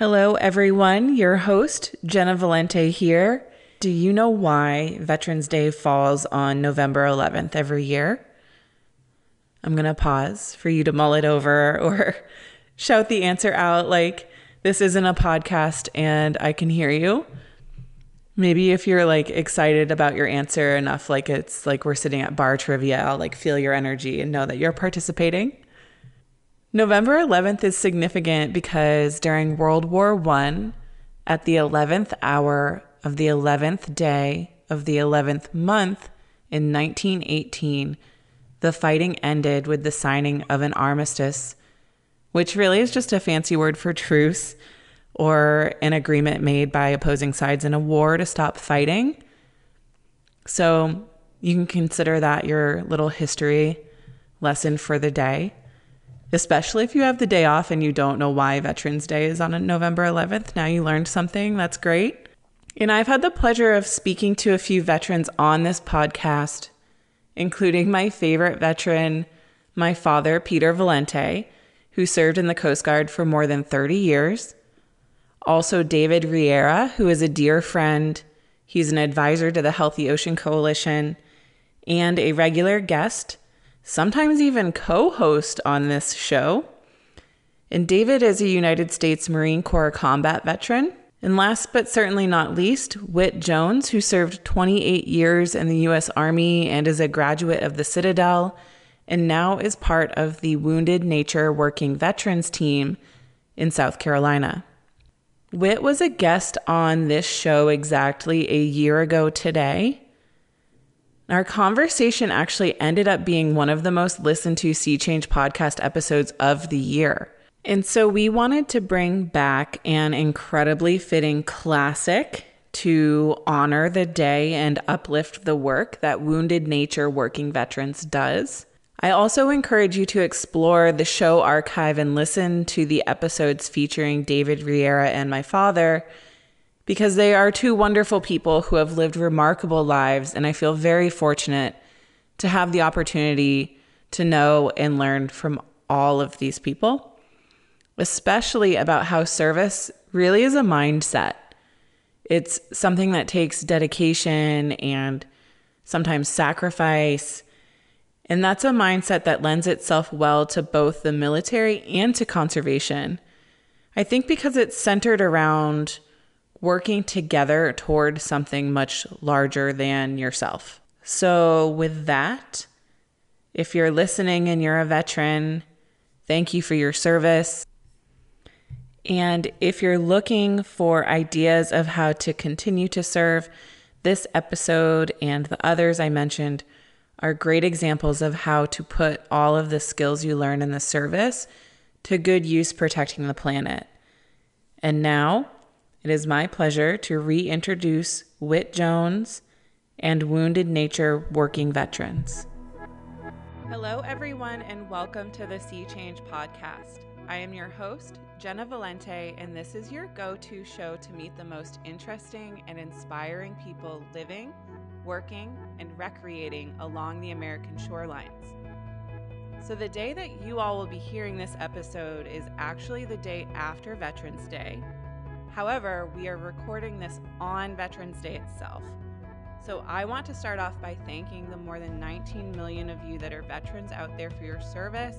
Hello, everyone. Your host, Jenna Valente here. Do you know why Veterans Day falls on November 11th every year? I'm going to pause for you to mull it over or shout the answer out like this isn't a podcast and I can hear you. Maybe if you're like excited about your answer enough, like it's like we're sitting at bar trivia, I'll like feel your energy and know that you're participating. November 11th is significant because during World War I, at the 11th hour of the 11th day of the 11th month in 1918, the fighting ended with the signing of an armistice, which really is just a fancy word for truce or an agreement made by opposing sides in a war to stop fighting. So you can consider that your little history lesson for the day especially if you have the day off and you don't know why Veterans Day is on November 11th. Now you learned something. That's great. And I've had the pleasure of speaking to a few veterans on this podcast, including my favorite veteran, my father, Peter Valente, who served in the Coast Guard for more than 30 years. Also, David Riera, who is a dear friend. He's an advisor to the Healthy Ocean Coalition and a regular guest sometimes even co host on this show. And David is a United States Marine Corps combat veteran. And last but certainly not least, Whit Jones, who served 28 years in the U.S. Army and is a graduate of the Citadel, and now is part of the Wounded Nature Working Veterans team in South Carolina. Whit was a guest on this show exactly a year ago today. Our conversation actually ended up being one of the most listened to Sea Change podcast episodes of the year. And so we wanted to bring back an incredibly fitting classic to honor the day and uplift the work that Wounded Nature Working Veterans does. I also encourage you to explore the show archive and listen to the episodes featuring David Riera and my father because they are two wonderful people who have lived remarkable lives. And I feel very fortunate to have the opportunity to know and learn from all of these people, especially about how service really is a mindset. It's something that takes dedication and sometimes sacrifice. And that's a mindset that lends itself well to both the military and to conservation. I think because it's centered around working together toward something much larger than yourself. So, with that, if you're listening and you're a veteran, thank you for your service. And if you're looking for ideas of how to continue to serve, this episode and the others I mentioned are great examples of how to put all of the skills you learn in the service to good use protecting the planet. And now, it is my pleasure to reintroduce Whit Jones and Wounded Nature Working Veterans. Hello, everyone, and welcome to the Sea Change Podcast. I am your host, Jenna Valente, and this is your go to show to meet the most interesting and inspiring people living, working, and recreating along the American shorelines. So, the day that you all will be hearing this episode is actually the day after Veterans Day, However, we are recording this on Veterans Day itself. So I want to start off by thanking the more than 19 million of you that are veterans out there for your service,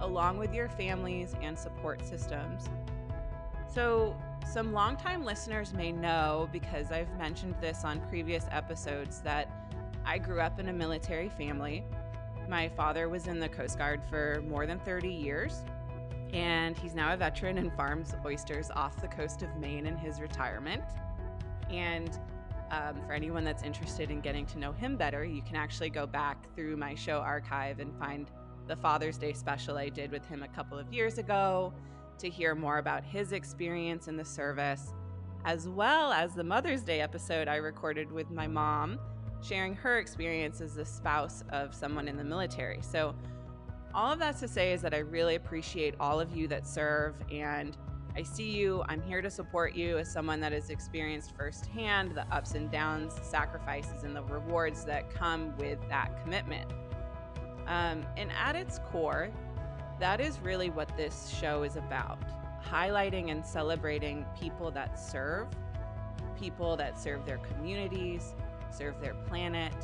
along with your families and support systems. So, some longtime listeners may know, because I've mentioned this on previous episodes, that I grew up in a military family. My father was in the Coast Guard for more than 30 years, and he's now a veteran and farms oysters off the coast of Maine in his retirement. And um, for anyone that's interested in getting to know him better, you can actually go back through my show archive and find the Father's Day special I did with him a couple of years ago to hear more about his experience in the service, as well as the Mother's Day episode I recorded with my mom, sharing her experience as the spouse of someone in the military. So all of that to say is that I really appreciate all of you that serve and I see you. I'm here to support you as someone that has experienced firsthand the ups and downs, sacrifices, and the rewards that come with that commitment. Um, and at its core, that is really what this show is about highlighting and celebrating people that serve, people that serve their communities, serve their planet,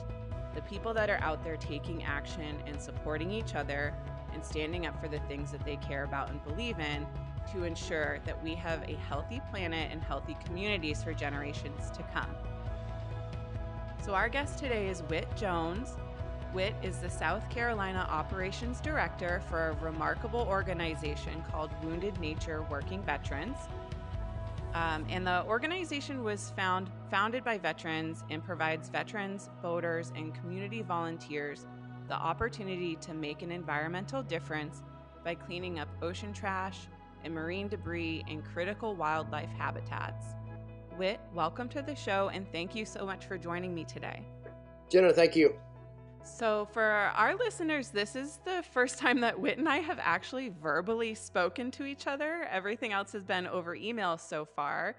the people that are out there taking action and supporting each other and standing up for the things that they care about and believe in to ensure that we have a healthy planet and healthy communities for generations to come. So, our guest today is Whit Jones. Whit is the South Carolina Operations Director for a remarkable organization called Wounded Nature Working Veterans. Um, and the organization was found, founded by veterans and provides veterans, boaters, and community volunteers the opportunity to make an environmental difference by cleaning up ocean trash and marine debris in critical wildlife habitats. Whit, welcome to the show and thank you so much for joining me today. Jenna, thank you. So, for our listeners, this is the first time that Whit and I have actually verbally spoken to each other. Everything else has been over email so far.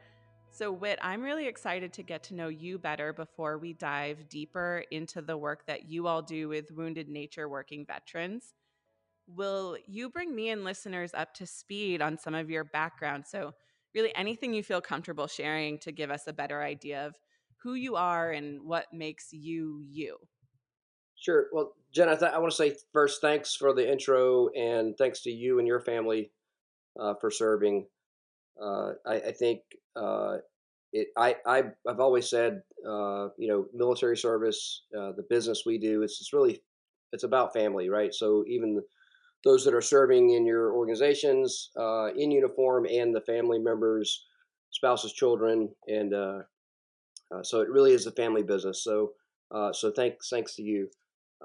So, Whit, I'm really excited to get to know you better before we dive deeper into the work that you all do with Wounded Nature Working Veterans. Will you bring me and listeners up to speed on some of your background? So, really, anything you feel comfortable sharing to give us a better idea of who you are and what makes you you. Sure. Well, Jen, I, th- I want to say first, thanks for the intro, and thanks to you and your family uh, for serving. Uh, I, I, think uh, it. I, I have always said, uh, you know, military service, uh, the business we do, it's it's really it's about family, right? So even those that are serving in your organizations uh, in uniform and the family members, spouses, children, and so it really is a family business. So so thanks thanks to you.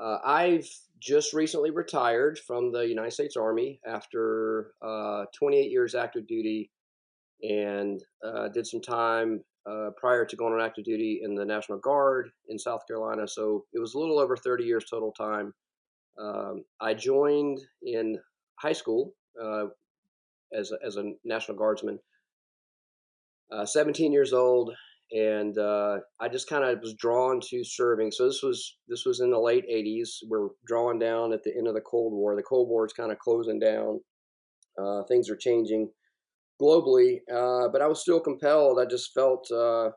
Uh, I've just recently retired from the United States Army after uh, 28 years active duty and uh, did some time uh, prior to going on active duty in the National Guard in South Carolina. So it was a little over 30 years total time. Um, I joined in high school uh, as, a, as a National Guardsman. Uh, 17 years old, and uh, I just kind of was drawn to serving. So this was this was in the late '80s. We're drawing down at the end of the Cold War. The Cold War is kind of closing down. Uh, things are changing globally, uh, but I was still compelled. I just felt uh,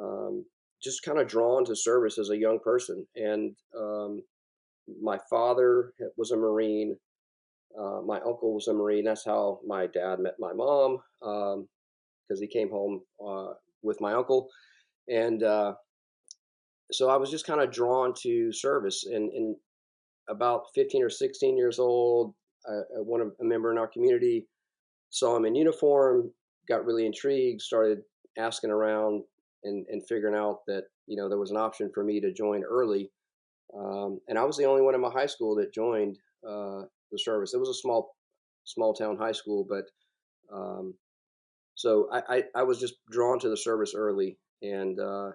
um, just kind of drawn to service as a young person. And um, my father was a Marine. Uh, my uncle was a Marine. That's how my dad met my mom because um, he came home uh, with my uncle, and uh, so I was just kind of drawn to service. And, and about 15 or 16 years old, uh, one of a member in our community saw him in uniform, got really intrigued, started asking around and, and figuring out that you know there was an option for me to join early. Um, and I was the only one in my high school that joined uh, the service. It was a small small town high school, but um, so I, I, I, was just drawn to the service early and, uh,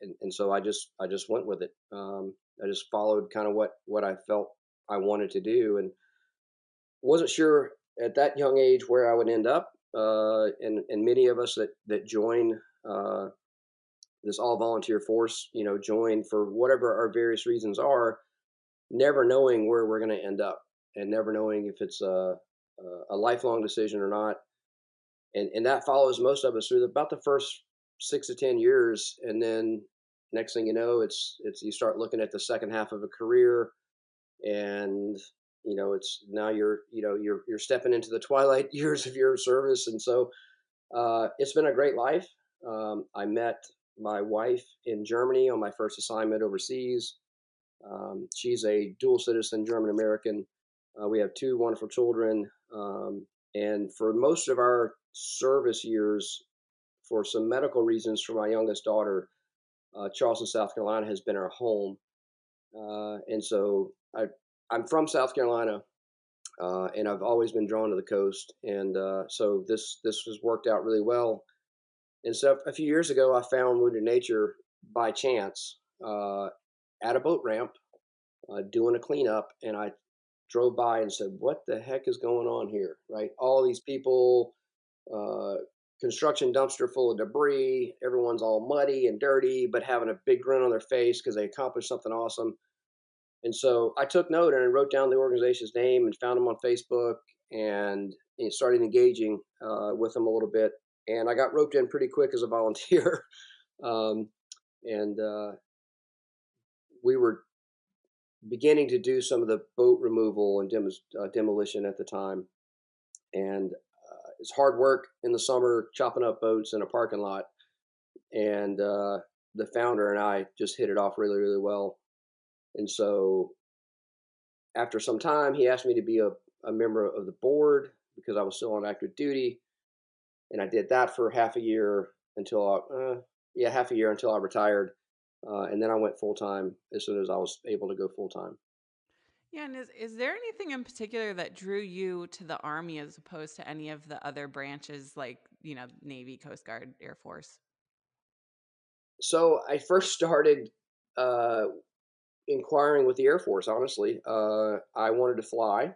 and, and so I just, I just went with it. Um, I just followed kind of what, what I felt I wanted to do and wasn't sure at that young age where I would end up. Uh, and, and many of us that, that join, uh, this all volunteer force, you know, join for whatever our various reasons are, never knowing where we're going to end up and never knowing if it's a, a lifelong decision or not and and that follows most of us through about the first six to ten years, and then next thing you know, it's it's you start looking at the second half of a career, and you know it's now you're you know you're you're stepping into the twilight years of your service, and so uh, it's been a great life. Um, I met my wife in Germany on my first assignment overseas. Um, she's a dual citizen German American. Uh, we have two wonderful children. Um, and for most of our service years, for some medical reasons, for my youngest daughter, uh, Charleston, South Carolina has been our home. Uh, and so I, I'm from South Carolina, uh, and I've always been drawn to the coast. And uh, so this this has worked out really well. And so a few years ago, I found Wounded Nature by chance uh, at a boat ramp uh, doing a cleanup, and I drove by and said, "What the heck is going on here?" Right? All these people, uh, construction dumpster full of debris. Everyone's all muddy and dirty, but having a big grin on their face because they accomplished something awesome. And so I took note and I wrote down the organization's name and found them on Facebook and started engaging uh, with them a little bit, and I got roped in pretty quick as a volunteer. um, and uh, we were beginning to do some of the boat removal and dem- uh, demolition at the time, and it's hard work in the summer chopping up boats in a parking lot. And uh, the founder and I just hit it off really, really well. And so after some time, he asked me to be a, a member of the board because I was still on active duty. And I did that for half a year until, I, uh, yeah, half a year until I retired. Uh, and then I went full time as soon as I was able to go full time. Yeah, and is is there anything in particular that drew you to the Army as opposed to any of the other branches like you know Navy, Coast Guard, Air Force? So I first started uh, inquiring with the Air Force. Honestly, uh, I wanted to fly.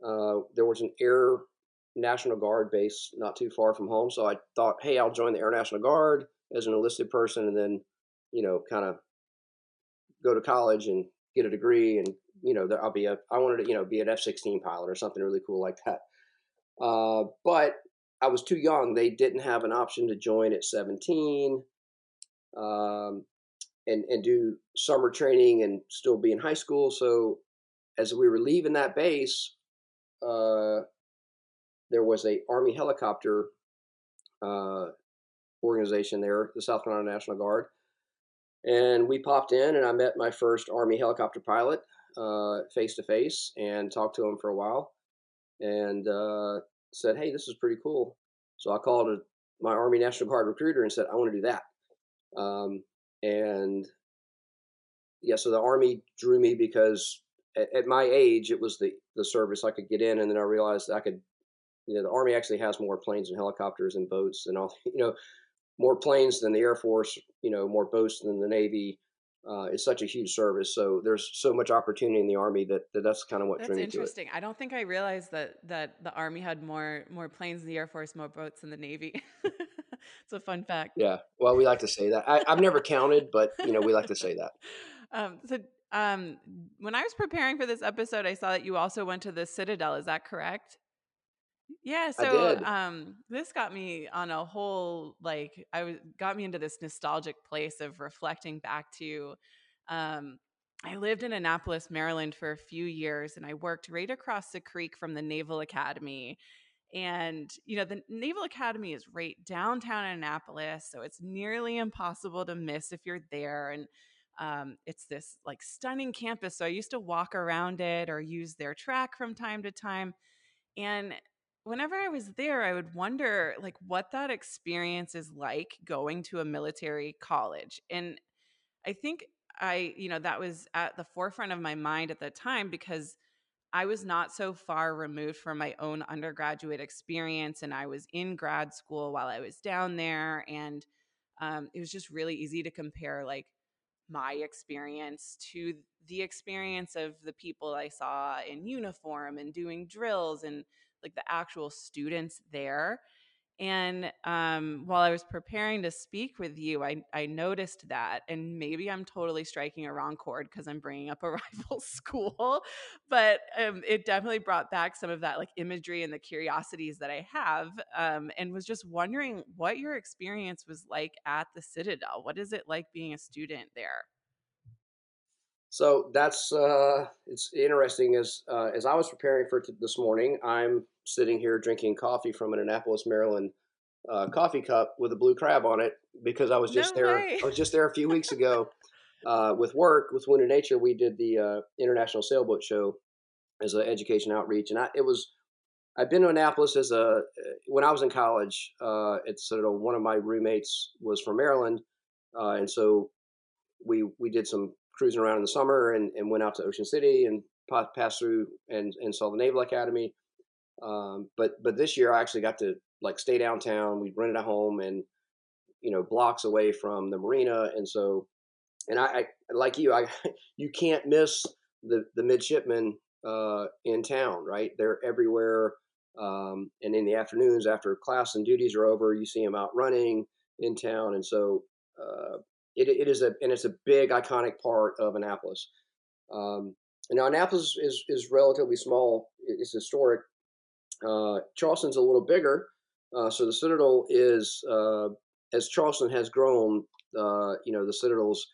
Uh, there was an Air National Guard base not too far from home, so I thought, hey, I'll join the Air National Guard as an enlisted person, and then you know, kind of go to college and get a degree, and you know, I'll be a. I wanted to, you know, be an F sixteen pilot or something really cool like that. Uh, but I was too young. They didn't have an option to join at seventeen um, and and do summer training and still be in high school. So as we were leaving that base, uh, there was a Army helicopter uh, organization there, the South Carolina National Guard, and we popped in, and I met my first Army helicopter pilot face to face and talked to him for a while, and uh, said, "Hey, this is pretty cool." So I called a, my Army National Guard recruiter and said, "I want to do that." Um, and yeah, so the Army drew me because at, at, my age, it was the, the service I could get in. And then I realized I could, you know, the Army actually has more planes and helicopters and boats and all, you know, more planes than the Air Force, you know, more boats than the Navy. Uh, it's such a huge service. So there's so much opportunity in the Army that, that that's kind of what that's drew me interesting. to it. I don't think I realized that that the Army had more more planes than the Air Force, more boats than the Navy. it's a fun fact. Yeah. Well, we like to say that. I, have never counted, but you know, we like to say that. Um, so, um, when I was preparing for this episode, I saw that you also went to the Citadel. Is that correct? Yeah. So, um, this got me on a whole like I was got me into this nostalgic place of reflecting back to. Um, I lived in Annapolis, Maryland for a few years, and I worked right across the creek from the Naval Academy. And, you know, the Naval Academy is right downtown Annapolis. So it's nearly impossible to miss if you're there. And um, it's this like stunning campus. So I used to walk around it or use their track from time to time. And whenever I was there, I would wonder like what that experience is like going to a military college. And I think I, you know, that was at the forefront of my mind at the time because I was not so far removed from my own undergraduate experience, and I was in grad school while I was down there, and um, it was just really easy to compare like my experience to the experience of the people I saw in uniform and doing drills and like the actual students there. And um, while I was preparing to speak with you, I, I noticed that, and maybe I'm totally striking a wrong chord because I'm bringing up a rival school, but um, it definitely brought back some of that like imagery and the curiosities that I have, um, and was just wondering what your experience was like at the Citadel. What is it like being a student there? So that's uh, it's interesting. As uh, as I was preparing for t- this morning, I'm sitting here drinking coffee from an Annapolis, Maryland uh, coffee cup with a blue crab on it because I was just no there. Way. I was just there a few weeks ago uh, with work with Wounded Nature. We did the uh, International Sailboat Show as an education outreach, and I, it was. I've been to Annapolis as a when I was in college. Uh, it's sort of one of my roommates was from Maryland, uh, and so we we did some cruising around in the summer and, and went out to Ocean City and passed through and, and saw the Naval Academy. Um, but but this year I actually got to like stay downtown. We rented a home and you know blocks away from the marina, and so and I, I like you, I you can't miss the the midshipmen uh, in town, right? They're everywhere. Um, and in the afternoons after class and duties are over, you see them out running in town, and so uh, it, it is a and it's a big iconic part of Annapolis. Um, now Annapolis is is relatively small. It's historic, Uh, Charleston's a little bigger, uh, so the Citadel is uh, as Charleston has grown. Uh, you know, the Citadel's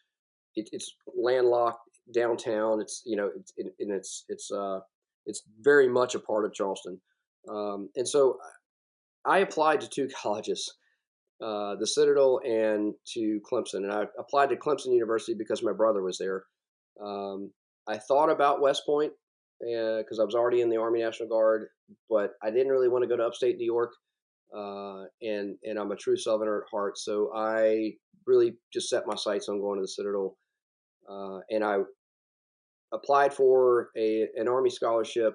it, it's landlocked downtown. It's you know, it's it, and it's it's uh, it's very much a part of Charleston. Um, and so I applied to two colleges, uh, the Citadel and to Clemson. And I applied to Clemson University because my brother was there. Um, I thought about West Point because uh, I was already in the Army National Guard, but I didn't really want to go to upstate New York. Uh, and and I'm a true Southerner at heart, so I really just set my sights on going to the Citadel. Uh, and I applied for a an Army scholarship,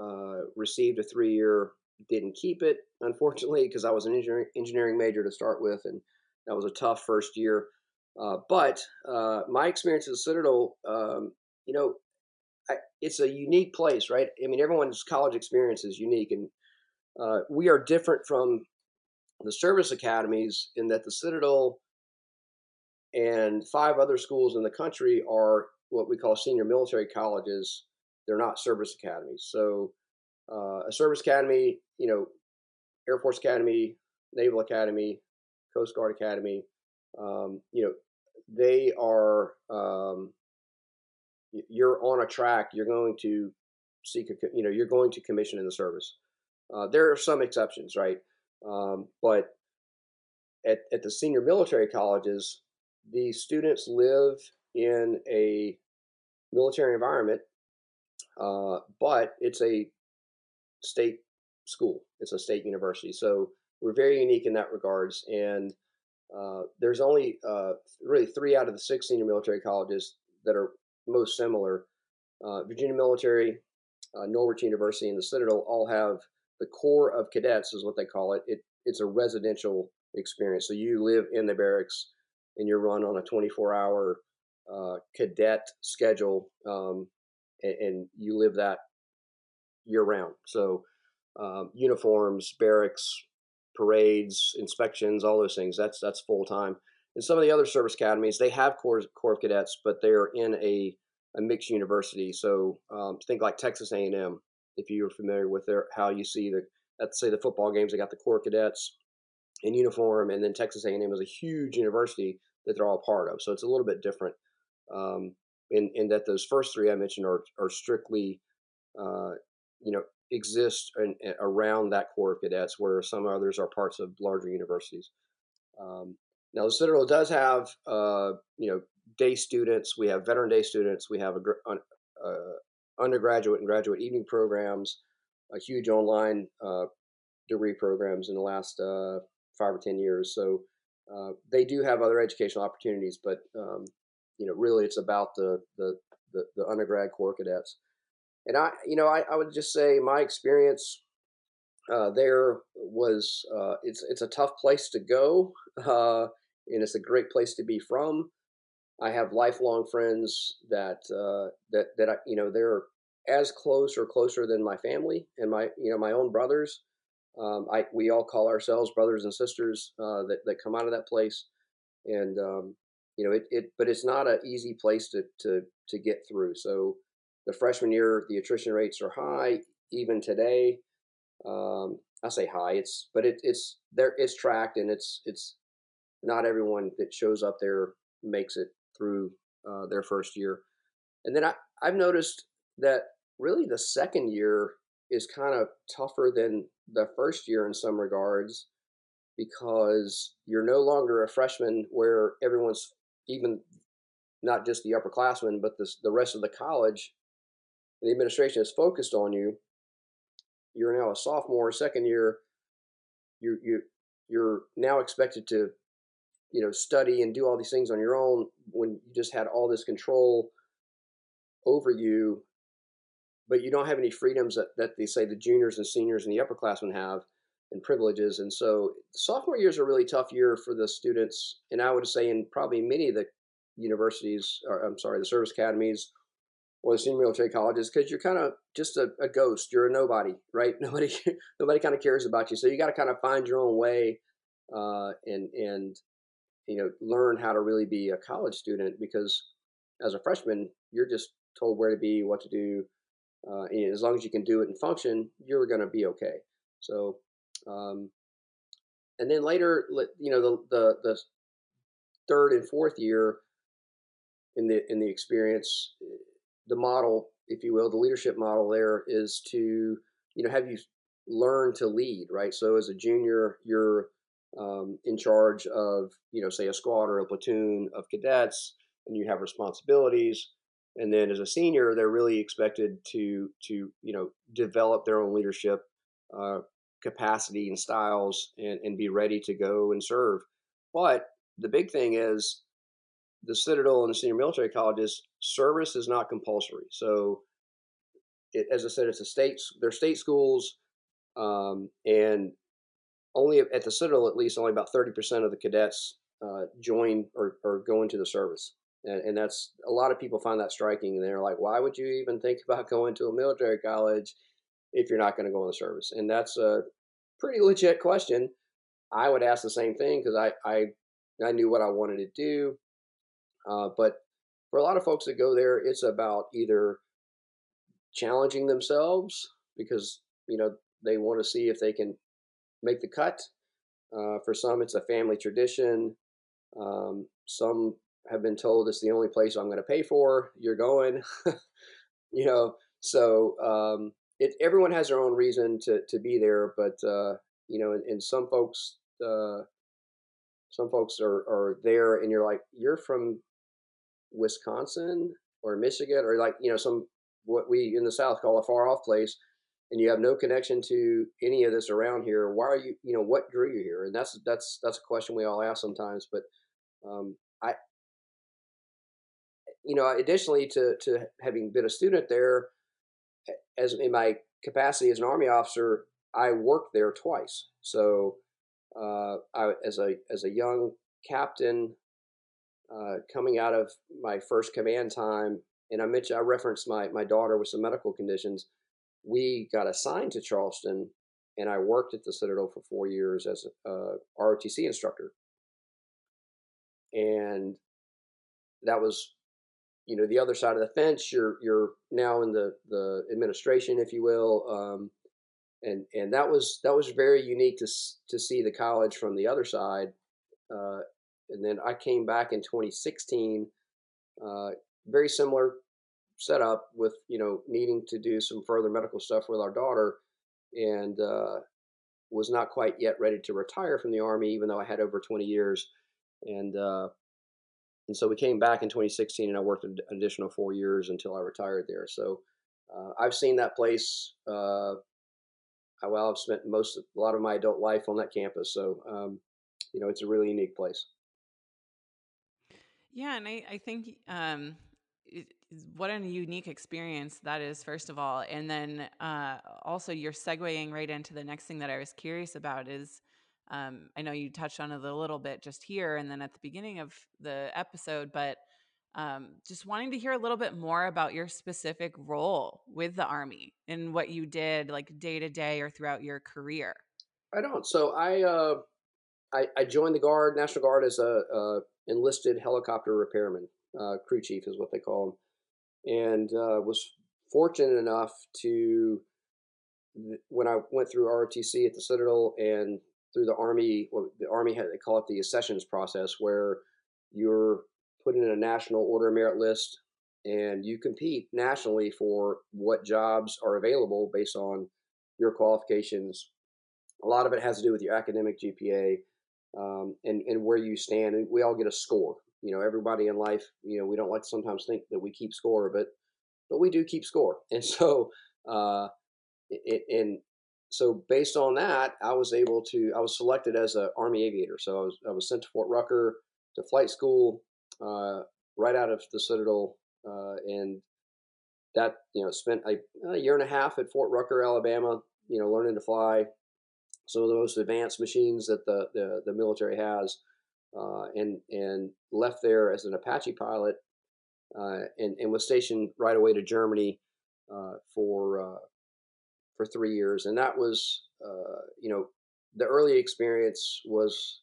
uh, received a three year, didn't keep it unfortunately because I was an engineering engineering major to start with, and that was a tough first year. Uh, but uh, my experience at the Citadel, um, you know, I, it's a unique place, right? I mean, everyone's college experience is unique, and uh, we are different from the service academies in that the Citadel and five other schools in the country are what we call senior military colleges. They're not service academies. So uh, a service academy, you know, Air Force Academy, Naval Academy, Coast Guard Academy, um, you know, they are um, you're on a track. You're going to seek a, you know, you're going to commission in the service. Uh, there are some exceptions, right? Um, but at, at the senior military colleges, the students live in a military environment, uh, but it's a state school. It's a state university, so we're very unique in that regards. And uh, there's only uh, really three out of the six senior military colleges that are most similar. Uh, Virginia Military, uh, Norwich University, and the Citadel all have the Corps of Cadets, is what they call it. It it's a residential experience. So you live in the barracks and you're run on a 24 hour uh, cadet schedule, um, and, and, you live that year round. So um, uniforms, barracks, parades, inspections, all those things. That's that's full time. And some of the other service academies, they have Corps, Corps of Cadets, but they're in a, a mixed university. So um, think like Texas A&M, if you're familiar with their how you see the let's say the football games, they got the Corps Cadets in uniform, and then Texas A&M is a huge university that they're all part of. So it's a little bit different. Um, in, in that those first three I mentioned are, are strictly, uh, you know, exist in, in, around that Corps of Cadets, where some others are parts of larger universities. Um, now, the Citadel does have, uh, you know, day students. We have veteran day students. We have a, uh, undergraduate and graduate evening programs, a huge online uh, degree programs in the last uh, five or ten years. So uh, they do have other educational opportunities, but um, you know, really, it's about the the the, the undergrad corps cadets. And I, you know, I, I would just say my experience uh, there was uh, it's it's a tough place to go, uh, and it's a great place to be from. I have lifelong friends that uh, that that I, you know they're as close or closer than my family and my you know my own brothers. Um, I we all call ourselves brothers and sisters uh, that that come out of that place, and um, you know, it, it but it's not an easy place to to to get through. So the freshman year, the attrition rates are high. Even today, um, I say high. It's but it, it's there. It's tracked, and it's it's not everyone that shows up there makes it through uh, their first year. And then I I've noticed that really the second year is kind of tougher than the first year in some regards because you're no longer a freshman where everyone's even not just the upperclassmen, but the, the rest of the college, the administration is focused on you. You're now a sophomore, second year. You you you're now expected to, you know, study and do all these things on your own when you just had all this control over you, but you don't have any freedoms that, that they say the juniors and seniors and the upperclassmen have and privileges. And so sophomore year is a really tough year for the students. And I would say in probably many of the universities, or I'm sorry, the service academies or the senior military colleges, because you're kind of just a, a, ghost. You're a nobody, right? Nobody, nobody kind of cares about you. So you got to kind of find your own way uh, and, and, you know, learn how to really be a college student because as a freshman, you're just told where to be, what to do. uh, and as long as you can do it and function, you're going to be okay. So, um, and then later, you know, the, the the third and fourth year in the in the experience, the model, if you will, the leadership model there is to you know have you learn to lead, right? So as a junior, you're um, in charge of you know say a squad or a platoon of cadets, and you have responsibilities and then as a senior they're really expected to to you know develop their own leadership uh, capacity and styles and, and be ready to go and serve but the big thing is the citadel and the senior military colleges service is not compulsory. So it, as i said it's a state they're state schools um, and only at the citadel at least only about 30% of the cadets uh, join or, or go into the service. And, and that's a lot of people find that striking and they're like why would you even think about going to a military college if you're not going to go in the service? And that's a pretty legit question. I would ask the same thing because I, I i knew what i wanted to do uh, but for a lot of folks that go there it's about either challenging themselves because you know they want to see if they can make the cut uh, for some it's a family tradition um, some have been told it's the only place I'm going to pay for. You're going, you know. So um, it everyone has their own reason to to be there, but uh, you know, and, and some folks, uh, some folks are are there, and you're like, you're from Wisconsin or Michigan or like you know some what we in the South call a far off place, and you have no connection to any of this around here. Why are you you know what drew you here? And that's that's that's a question we all ask sometimes, but um, I you know, additionally to to having been a student there, as in my capacity as an army officer, I worked there twice. So, uh, I as a as a young captain, uh, coming out of my first command time, and I mentioned I referenced my my daughter with some medical conditions. We got assigned to Charleston, and I worked at the Citadel for four years as a, a ROTC instructor, and that was you know the other side of the fence. You're you're now in the the administration, if you will, um, and and that was that was very unique to to see the college from the other side. Uh, and then I came back in 2016, uh, very similar setup with you know needing to do some further medical stuff with our daughter, and uh, was not quite yet ready to retire from the army, even though I had over 20 years. And uh, and so we came back in 2016, and I worked an additional four years until I retired there. So uh, I've seen that place. Uh, well, I've spent most a lot of my adult life on that campus, so um, you know it's a really unique place. Yeah, and I, I think um, it, what a unique experience that is, first of all, and then uh, also you're segueing right into the next thing that I was curious about is um, I know you touched on it a little bit just here and then at the beginning of the episode, but um, just wanting to hear a little bit more about your specific role with the Army and what you did like day to day or throughout your career. I don't. So I, uh, I, I joined the Guard, National Guard, as a, a enlisted helicopter repairman. Uh, crew chief is what they call them, and uh, was fortunate enough to when I went through ROTC at the Citadel and through the army. Well, the army had they call it the accessions process, where you're put in a national order of merit list, and you compete nationally for what jobs are available based on your qualifications. A lot of it has to do with your academic GPA um, and and where you stand. And we all get a score. You know, everybody in life. You know, we don't like sometimes think that we keep score, but but we do keep score. And so, uh, it, and so based on that, I was able to. I was selected as an Army aviator. So I was I was sent to Fort Rucker to flight school uh, right out of the Citadel, uh, and that you know spent a, a, year and a half at Fort Rucker, Alabama. You know, learning to fly some of the most advanced machines that the the, the military has, uh, and and left there as an Apache pilot, uh, and and was stationed right away to Germany uh, for uh, for three years, and that was, uh, you know, the early experience was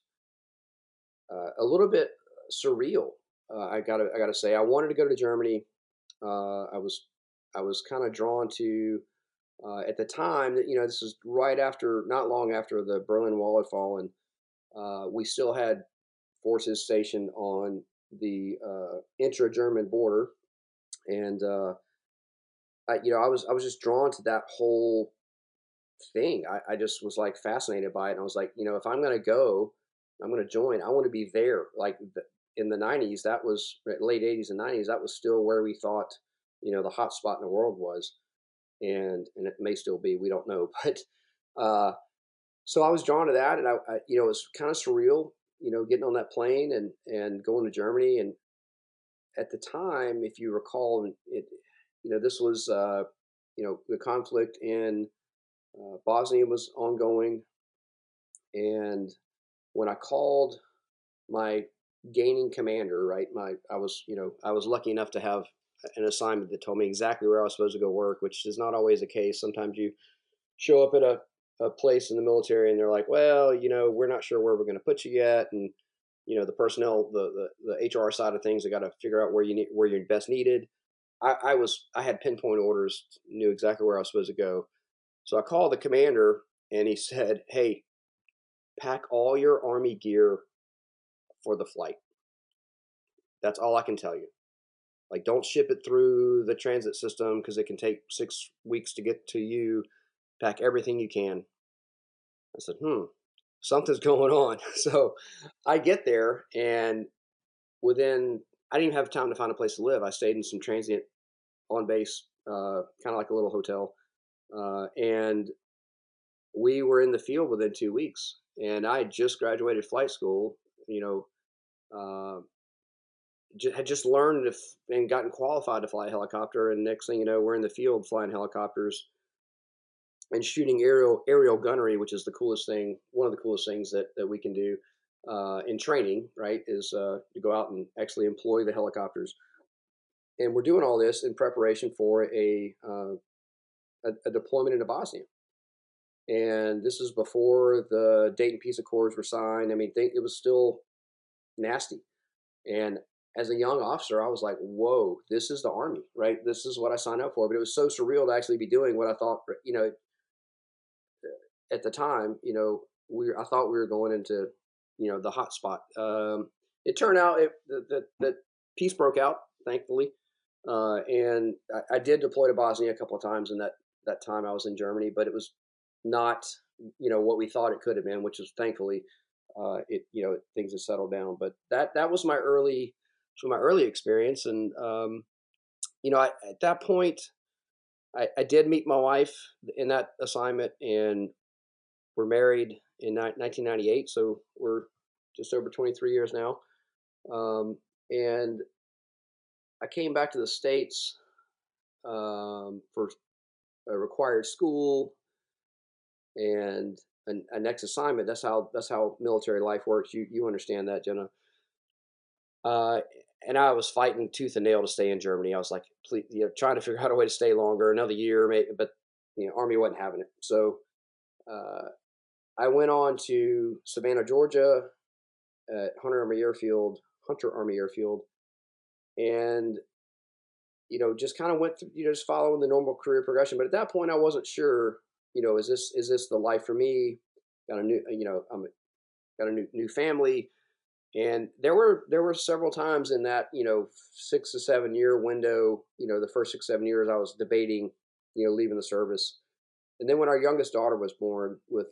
uh, a little bit surreal. I gotta, I gotta say, I wanted to go to Germany. I was, I was kind of drawn to uh, at the time you know this is right after, not long after the Berlin Wall had fallen. Uh, we still had forces stationed on the uh, intra-German border, and uh, I, you know, I was I was just drawn to that whole thing. I, I just was like fascinated by it, and I was like, you know, if I'm going to go, I'm going to join. I want to be there. Like in the 90s, that was late 80s and 90s. That was still where we thought, you know, the hot spot in the world was, and and it may still be. We don't know, but uh, so I was drawn to that, and I, I you know, it was kind of surreal, you know, getting on that plane and and going to Germany, and at the time, if you recall, it, you know, this was, uh, you know, the conflict in uh, Bosnia was ongoing, and when I called my gaining commander, right, my I was, you know, I was lucky enough to have an assignment that told me exactly where I was supposed to go work, which is not always the case. Sometimes you show up at a, a place in the military and they're like, well, you know, we're not sure where we're going to put you yet, and you know, the personnel, the the, the HR side of things, they got to figure out where you need where you're best needed. I, I was I had pinpoint orders, knew exactly where I was supposed to go. So I called the commander and he said, Hey, pack all your army gear for the flight. That's all I can tell you. Like, don't ship it through the transit system because it can take six weeks to get to you. Pack everything you can. I said, hmm, something's going on. So I get there, and within I didn't even have time to find a place to live. I stayed in some transient on base, uh, kind of like a little hotel, uh, and we were in the field within two weeks. And I just graduated flight school, you know, uh, had just learned if, and gotten qualified to fly a helicopter. And next thing you know, we're in the field flying helicopters and shooting aerial aerial gunnery, which is the coolest thing, one of the coolest things that, that we can do uh, in training, right, is uh, to go out and actually employ the helicopters. And we're doing all this in preparation for a, uh, a, a, deployment into Bosnia. And this is before the Dayton Peace Accords were signed. I mean, it was still nasty. And as a young officer, I was like, whoa, this is the Army, right? This is what I signed up for. But it was so surreal to actually be doing what I thought, you know, at the time, you know, we I thought we were going into you know the hot spot. Um, it turned out it, that, that peace broke out, thankfully, uh, and I, I, did deploy to Bosnia a couple of times in that that time I was in Germany, but it was not you know what we thought it could have been, which is thankfully uh, it you know things have settled down. But that that was my early so my early experience, and um, you know I, at that point. I, I did meet my wife in that assignment, and we're married in 1998, so we're just over 23 years now. Um, and I came back to the States um, for a required school and a, next assignment. That's how that's how military life works. You you understand that, Jenna. Uh, and I was fighting tooth and nail to stay in Germany. I was like, please, you know, trying to figure out a way to stay longer, another year, maybe, but you know, Army wasn't having it. So uh, I went on to Savannah, Georgia, at Hunter Army Airfield, Hunter Army Airfield, and you know, just kind of went through, you know, just following the normal career progression. But at that point, I wasn't sure, you know, is this is this the life for me? Got a new, you know, I'm got a new new family, and there were there were several times in that you know six to seven year window, you know, the first six seven years, I was debating, you know, leaving the service. And then when our youngest daughter was born, with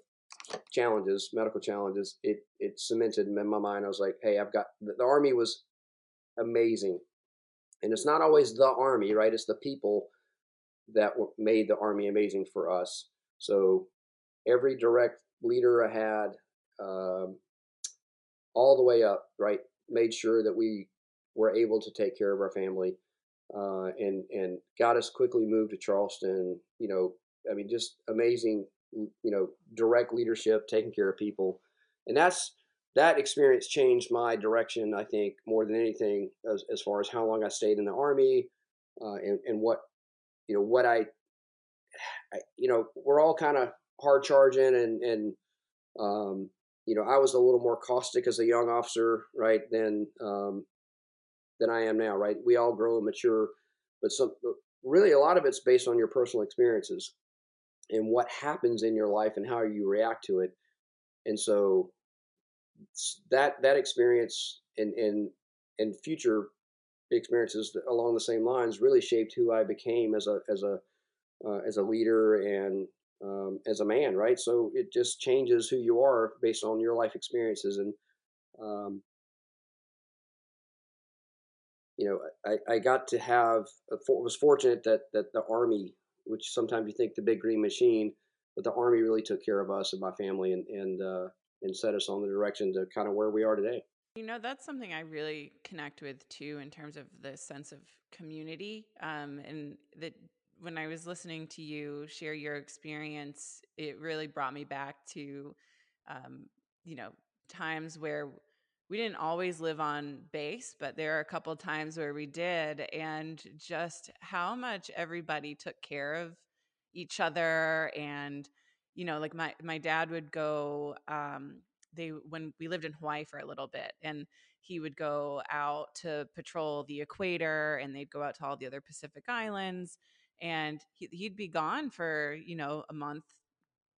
challenges, medical challenges, it it cemented in my mind. I was like, hey, I've got the, the army was amazing, and it's not always the army, right? It's the people that made the army amazing for us. So every direct leader I had, um, all the way up, right, made sure that we were able to take care of our family, uh, and and got us quickly moved to Charleston. You know, I mean, just amazing you know direct leadership taking care of people and that's that experience changed my direction i think more than anything as, as far as how long i stayed in the army uh, and, and what you know what I, I you know we're all kind of hard charging and and um, you know i was a little more caustic as a young officer right than um, than i am now right we all grow and mature but some really a lot of it's based on your personal experiences and what happens in your life and how you react to it. And so that that experience and and and future experiences along the same lines really shaped who I became as a as a uh, as a leader and um, as a man, right? So it just changes who you are based on your life experiences, and um, you know, I, I got to have was fortunate that that the army, which sometimes you think the big green machine, but the army really took care of us and my family, and and uh, and set us on the direction to kind of where we are today. You know, that's something I really connect with too, in terms of the sense of community. Um, and that when I was listening to you share your experience, it really brought me back to, um, you know, times where we didn't always live on base, but there are a couple times where we did, and just how much everybody took care of each other and you know like my my dad would go um they when we lived in Hawaii for a little bit and he would go out to patrol the equator and they'd go out to all the other Pacific islands and he, he'd be gone for you know a month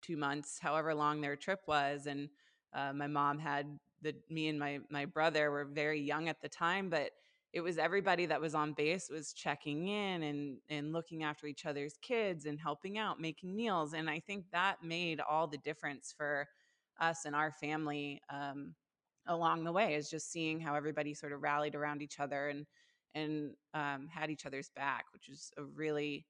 two months however long their trip was and uh, my mom had the me and my my brother were very young at the time but it was everybody that was on base was checking in and and looking after each other's kids and helping out making meals and i think that made all the difference for us and our family um, along the way is just seeing how everybody sort of rallied around each other and and um, had each other's back, which is a really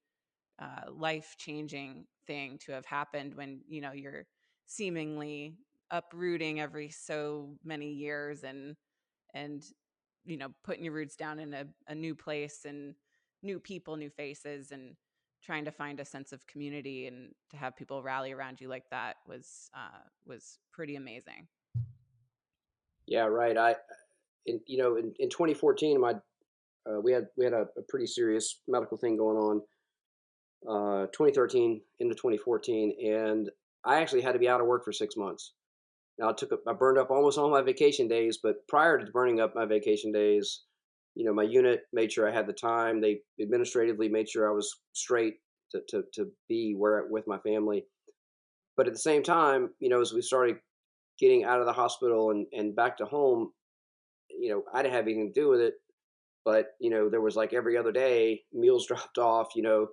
uh, life changing thing to have happened when you know you're seemingly uprooting every so many years and and you know putting your roots down in a, a new place and new people new faces and trying to find a sense of community and to have people rally around you like that was uh, was pretty amazing. Yeah, right. I, in, you know, in, in 2014, my uh, we had we had a, a, pretty serious medical thing going on. Uh, 2013 into 2014, and I actually had to be out of work for six months. Now I took I burned up almost all my vacation days, but prior to burning up my vacation days, you know, my unit made sure I had the time. They administratively made sure I was straight to, to, to be where with my family. But at the same time, you know, as we started getting out of the hospital and, and back to home, you know, I didn't have anything to do with it. But, you know, there was like every other day, meals dropped off, you know,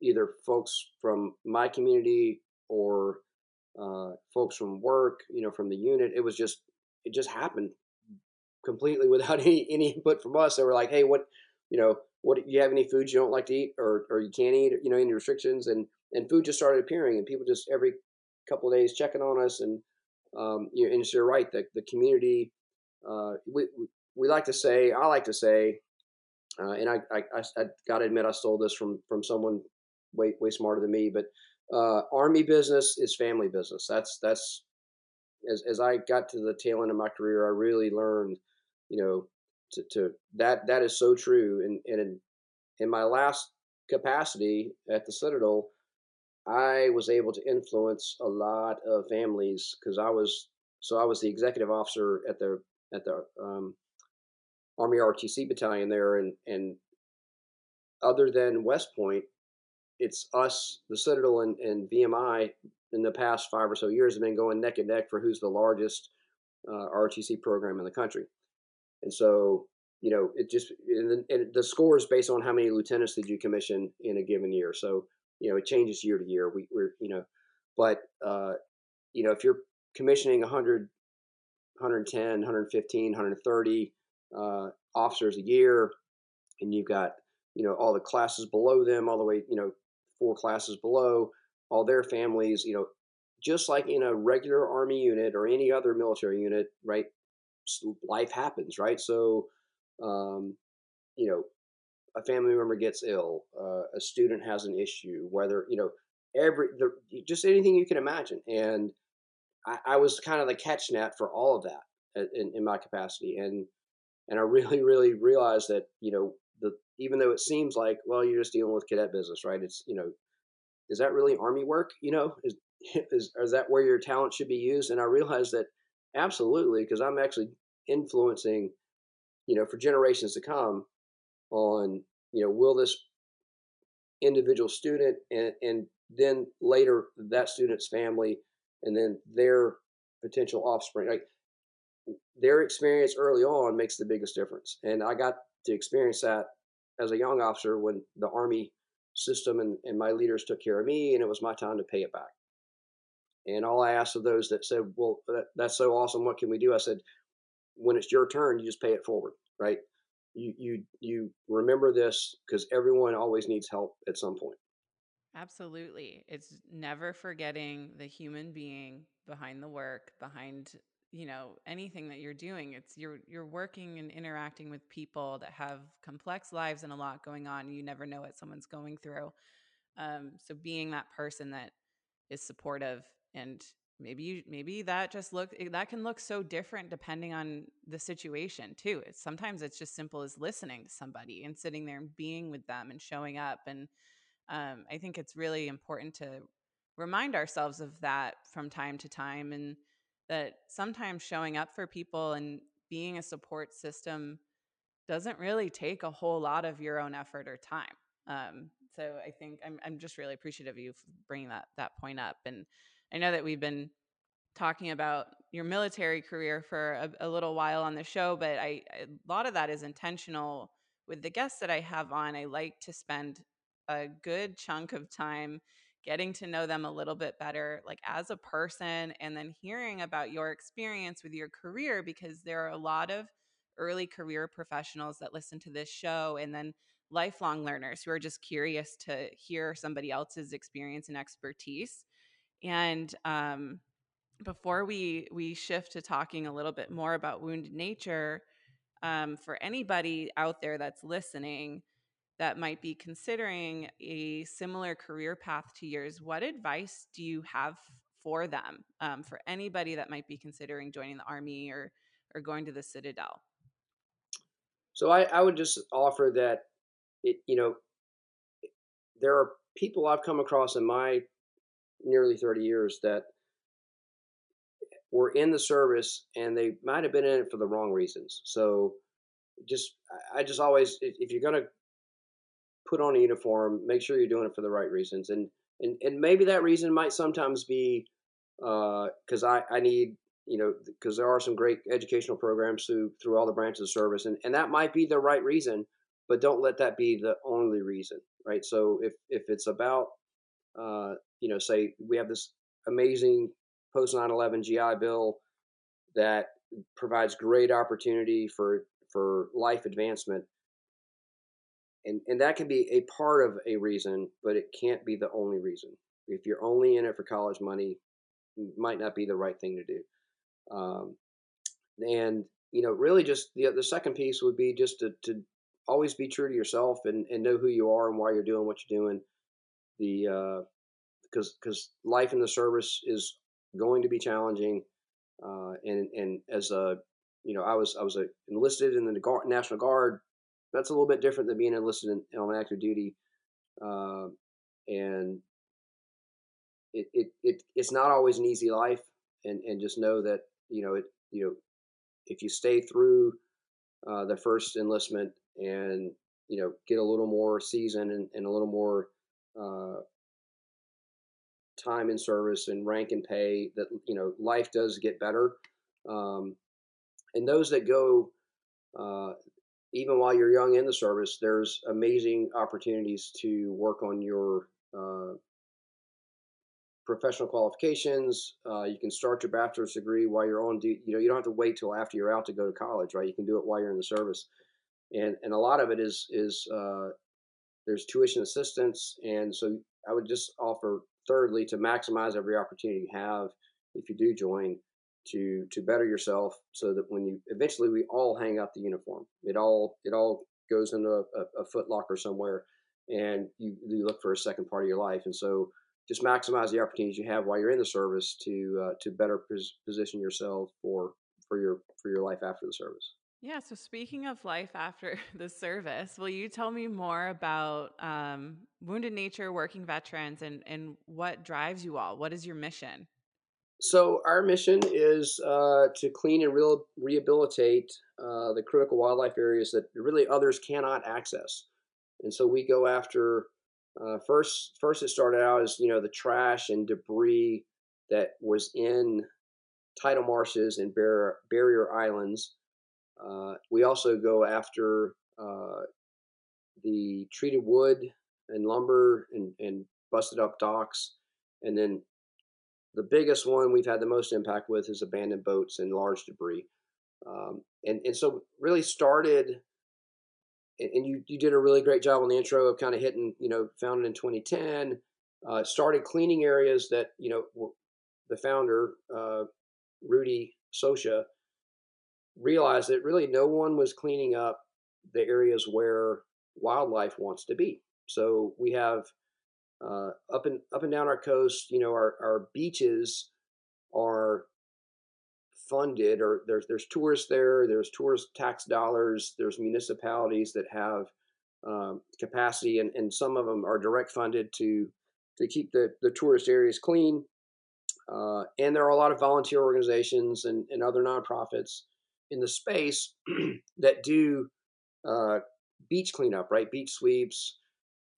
either folks from my community or uh, folks from work, you know, from the unit. It was just, it just happened completely without any any input from us. They were like, "Hey, what, you know, what you have any foods you don't like to eat or or you can't eat? You know, any restrictions?" And and food just started appearing, and people just every couple of days checking on us. And um, you know, and you're right, the the community. Uh, we we like to say, I like to say, uh, and I, I, I, I got to admit, I stole this from from someone way way smarter than me, but uh, army business is family business. That's that's as as I got to the tail end of my career, I really learned you know, to, to that that is so true. And, and in, in my last capacity at the Citadel, I was able to influence a lot of families because I was so I was the executive officer at the at the um, Army ROTC battalion there, and and other than West Point, it's us, the Citadel, and, and VMI in the past five or so years have been going neck and neck for who's the largest uh, ROTC program in the country. And so, you know, it just and the, and the score is based on how many lieutenants did you commission in a given year. So, you know, it changes year to year. We, we're, you know, but uh, you know, if you're commissioning 100, 110, 115, 130 uh, officers a year, and you've got, you know, all the classes below them, all the way, you know, four classes below, all their families, you know, just like in a regular army unit or any other military unit, right? life happens, right? So, um, you know, a family member gets ill, uh, a student has an issue, whether you know every the, just anything you can imagine, and I, I was kind of the catch net for all of that in, in my capacity, and and I really, really realized that you know the even though it seems like well you're just dealing with cadet business, right? It's you know, is that really army work? You know, is is, is that where your talent should be used? And I realized that Absolutely, because I'm actually influencing, you know, for generations to come on, you know, will this individual student and, and then later that student's family and then their potential offspring. Like their experience early on makes the biggest difference. And I got to experience that as a young officer when the Army system and, and my leaders took care of me and it was my time to pay it back. And all I asked of those that said, well, that, that's so awesome. What can we do? I said, when it's your turn, you just pay it forward, right? You, you, you remember this because everyone always needs help at some point. Absolutely. It's never forgetting the human being behind the work, behind you know anything that you're doing it's you're you're working and interacting with people that have complex lives and a lot going on you never know what someone's going through. Um, so being that person that is supportive and maybe you maybe that just look eh, that can look so different depending on the situation too. It's sometimes it's just simple as listening to somebody and sitting there and being with them and showing up and um, i think it's really important to remind ourselves of that from time to time and that sometimes showing up for people and being a support system doesn't really take a whole lot of your own effort or time. Um, so I think I'm I'm just really appreciative of you bringing that that point up. And I know that we've been talking about your military career for a, a little while on the show, but I, a lot of that is intentional. With the guests that I have on, I like to spend a good chunk of time getting to know them a little bit better, like as a person, and then hearing about your experience with your career, because there are a lot of early career professionals that listen to this show and then lifelong learners who are just curious to hear somebody else's experience and expertise. And um, before we we shift to talking a little bit more about wounded nature, um, for anybody out there that's listening, that might be considering a similar career path to yours, what advice do you have for them? Um, for anybody that might be considering joining the army or or going to the Citadel? So I, I would just offer that it, you know, there are people I've come across in my nearly 30 years that were in the service and they might have been in it for the wrong reasons. So just I just always if you're going to put on a uniform, make sure you're doing it for the right reasons. And and, and maybe that reason might sometimes be because uh, I, I need, you know, because there are some great educational programs through through all the branches of service, and, and that might be the right reason, but don't let that be the only reason, right? So if if it's about, uh, you know, say we have this amazing post 9/11 GI Bill that provides great opportunity for for life advancement and and that can be a part of a reason, but it can't be the only reason. If you're only in it for college money, might not be the right thing to do. Um, and you know, really, just the the second piece would be just to to always be true to yourself and and know who you are and why you're doing what you're doing. The uh, because because life in the service is going to be challenging, uh, and and as a you know, I was I was a, enlisted in the National Guard that's a little bit different than being enlisted in, on active duty, uh, and it, it it it's not always an easy life. And and just know that you know it you know if you stay through uh, the first enlistment and you know get a little more season and, and a little more uh, time in service and rank and pay that you know life does get better um, and those that go uh, even while you're young in the service, there's amazing opportunities to work on your uh, professional qualifications. Uh, you can start your bachelor's degree while you're on. You know, you don't have to wait till after you're out to go to college, right? You can do it while you're in the service, and and a lot of it is is uh, there's tuition assistance, and so I would just offer thirdly to maximize every opportunity you have if you do join to to better yourself so that when you eventually we all hang up the uniform. It all it all goes into a, a, a foot locker somewhere and you, you look for a second part of your life. And so just maximize the opportunities you have while you're in the service to uh, to better pos- position yourself for for your for your life after the service. Yeah so speaking of life after the service will you tell me more about um, wounded nature working veterans and and what drives you all? What is your mission so our mission is uh, to clean and re- rehabilitate uh, the critical wildlife areas that really others cannot access. And so we go after Uh, first, first it started out as you know the trash and debris that was in tidal marshes and barrier, barrier islands. Uh, we also go after uh, the treated wood and lumber and, and busted up docks. And then the biggest one we've had the most impact with is abandoned boats and large debris. Um, and, and so really started, and you, you did a really great job on the intro of kind of hitting, you know, founded in 2010, uh, started cleaning areas that, you know, the founder, uh, Rudy Socha, realized that really no one was cleaning up the areas where wildlife wants to be. So we have uh, up and up and down our coast, you know, our, our beaches are funded or there's there's tourists there, there's tourist tax dollars, there's municipalities that have um, capacity and, and some of them are direct funded to to keep the, the tourist areas clean. Uh, and there are a lot of volunteer organizations and, and other nonprofits in the space that do uh, beach cleanup, right? Beach sweeps,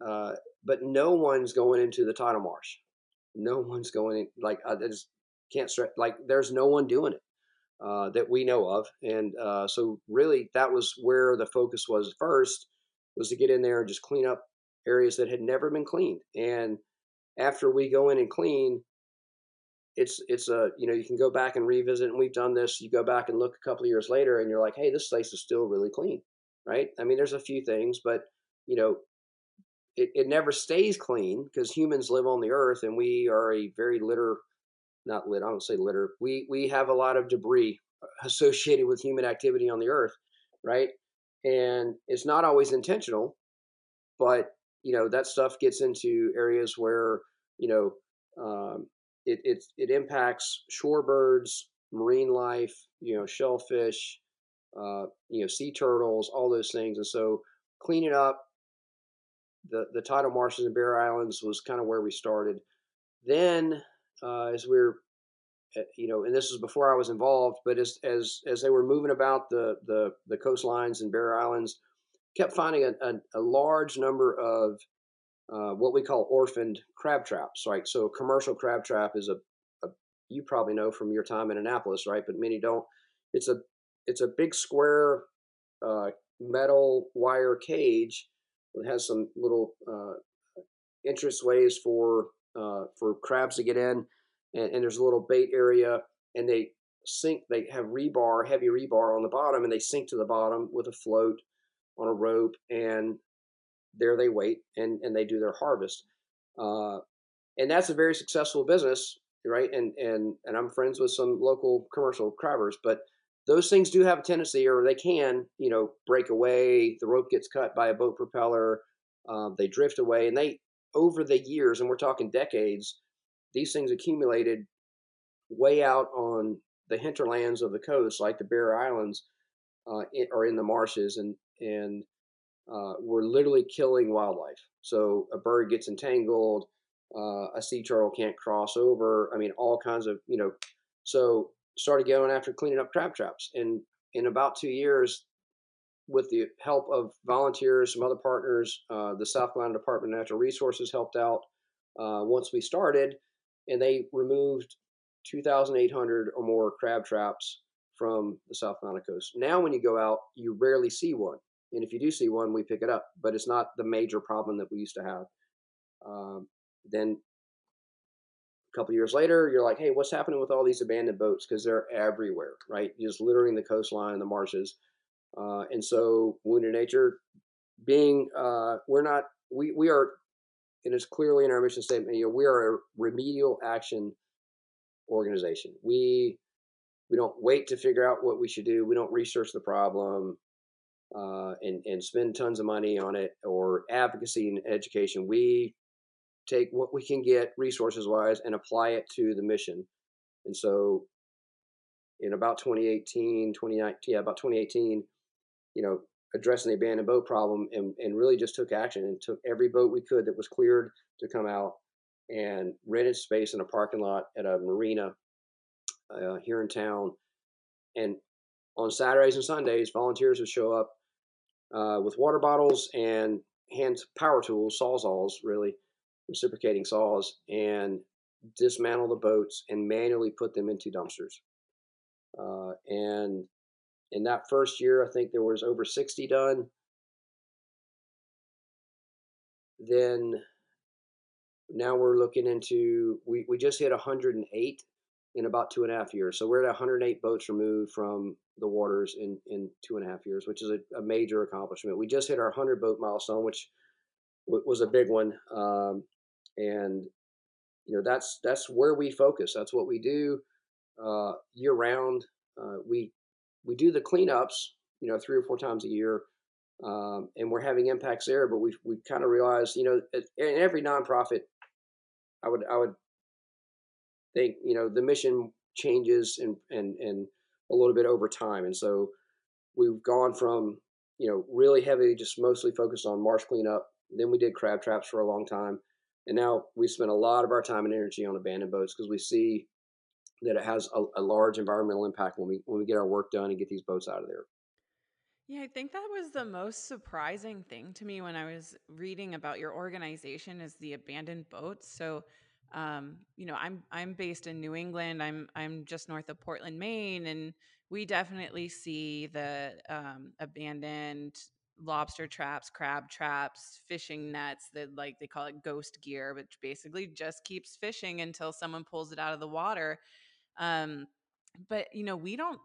uh, but no one's going into the tidal marsh. No one's going in, like I just can't stress like there's no one doing it uh, that we know of, and uh, so really that was where the focus was first was to get in there and just clean up areas that had never been cleaned. And after we go in and clean, it's it's a you know you can go back and revisit and we've done this you go back and look a couple of years later and you're like hey this place is still really clean right i mean there's a few things but you know it, it never stays clean because humans live on the earth and we are a very litter not lit i don't say litter we we have a lot of debris associated with human activity on the earth right and it's not always intentional but you know that stuff gets into areas where you know um, it, it, it impacts shorebirds, marine life, you know, shellfish, uh, you know, sea turtles, all those things. And so cleaning up the, the tidal marshes and barrier islands was kind of where we started. Then, uh, as we are eh, you know, and this was before I was involved, but as as as they were moving about the the the coastlines and barrier islands, kept finding a, a, a large number of uh, what we call orphaned crab traps, right? So a commercial crab trap is a, a, you probably know from your time in Annapolis, right? But many don't. It's a it's a big square uh, metal wire cage that has some little uh, entrance ways for uh, for crabs to get in, and, and there's a little bait area, and they sink. They have rebar, heavy rebar on the bottom, and they sink to the bottom with a float on a rope, and there they wait and, and they do their harvest. Uh, and that's a very successful business, right? And, and, and I'm friends with some local commercial crabbers, but those things do have a tendency, or they can, you know, break away. The rope gets cut by a boat propeller. Um, they drift away, and they over the years, and we're talking decades, these things accumulated way out on the hinterlands of the coast, like the Barrier Islands, uh, or in the marshes, and and uh, we're literally killing wildlife. So a bird gets entangled, uh, a sea turtle can't cross over. I mean, all kinds of you know. So started going after cleaning up crab traps, and in about two years, with the help of volunteers, some other partners, uh, the South Carolina Department of Natural Resources helped out. Uh, once we started, and they removed 2,800 or more crab traps from the South Carolina coast. Now, when you go out, you rarely see one. And if you do see one, we pick it up. But it's not the major problem that we used to have. Um, then couple years later, you're like, hey, what's happening with all these abandoned boats? Because they're everywhere, right? Just littering the coastline and the marshes. Uh, and so, Wounded Nature, being, uh, we're not, we, we are, and it's clearly in our mission statement, you know, we are a remedial action organization. We, we don't wait to figure out what we should do. We don't research the problem uh, and and spend tons of money on it or advocacy and education. We take what we can get resources wise and apply it to the mission. And so, in about 2018, 2019, yeah, about 2018, you know, addressing the abandoned boat problem and, and really just took action and took every boat we could that was cleared to come out and rented space in a parking lot at a marina uh, here in town. And on Saturdays and Sundays, volunteers would show up uh, with water bottles and hand power tools, sawzalls, really reciprocating saws, and dismantle the boats and manually put them into dumpsters. Uh, and in that first year, I think there was over 60 done. Then now we're looking into, we, we just hit 108 in about two and a half years. So we're at 108 boats removed from the waters in, in two and a half years, which is a, a major accomplishment. We just hit our 100 boat milestone, which w- was a big one. Um, and you know that's that's where we focus. That's what we do uh, year round. Uh, we we do the cleanups, you know, three or four times a year, um, and we're having impacts there. But we we kind of realized, you know, in every nonprofit, I would I would think, you know, the mission changes and and and a little bit over time, and so we've gone from you know really heavy, just mostly focused on marsh cleanup. Then we did crab traps for a long time, and now we spend a lot of our time and energy on abandoned boats because we see that it has a, a, large environmental impact when we when we get our work done and get these boats out of there. Yeah, I think that was the most surprising thing to me when I was reading about your organization is the abandoned boats. So, um, you know, I'm I'm based in New England. I'm I'm just north of Portland, Maine, and we definitely see the um, abandoned lobster traps, crab traps, fishing nets that like they call it ghost gear, which basically just keeps fishing until someone pulls it out of the water. Um, but you know, we don't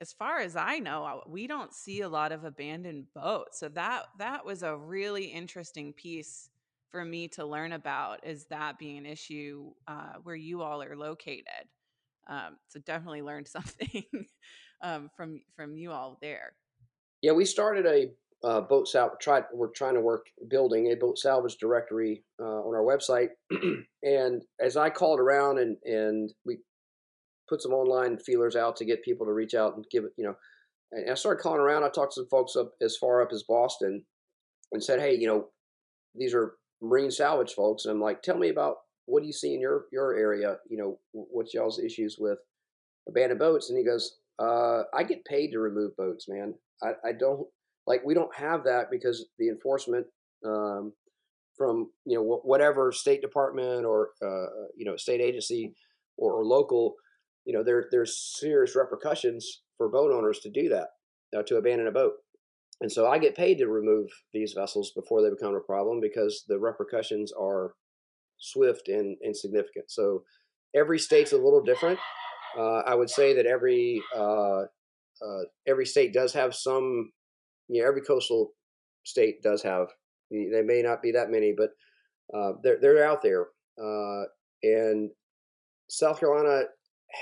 as far as I know, uh, we don't see a lot of abandoned boats. So that that was a really interesting piece for me to learn about is that being an issue uh, where you all are located. Um, so definitely learned something um, from from you all there. Yeah, we started a uh, boat salvage. Tried we're trying to work building a boat salvage directory uh, on our website, and as I called around and and we put some online feelers out to get people to reach out and give it, you know. And I started calling around. I talked to some folks up as far up as Boston, and said, "Hey, you know, these are marine salvage folks." And I'm like, "Tell me about what do you see in your your area? You know, what's y'all's issues with abandoned boats?" And he goes, uh, "I get paid to remove boats, man. I, I don't like we don't have that because the enforcement um, from you know whatever state department or uh, you know state agency or, or, local you know there there's serious repercussions for boat owners to do that uh, to abandon a boat. And so i get paid to remove these vessels before they become a problem because the repercussions are swift and, and significant. So every state's a little different. Uh, i would say that every uh, uh every state does have some you know, every coastal state does have. They may not be that many, but uh, they're they're out there. Uh, and South Carolina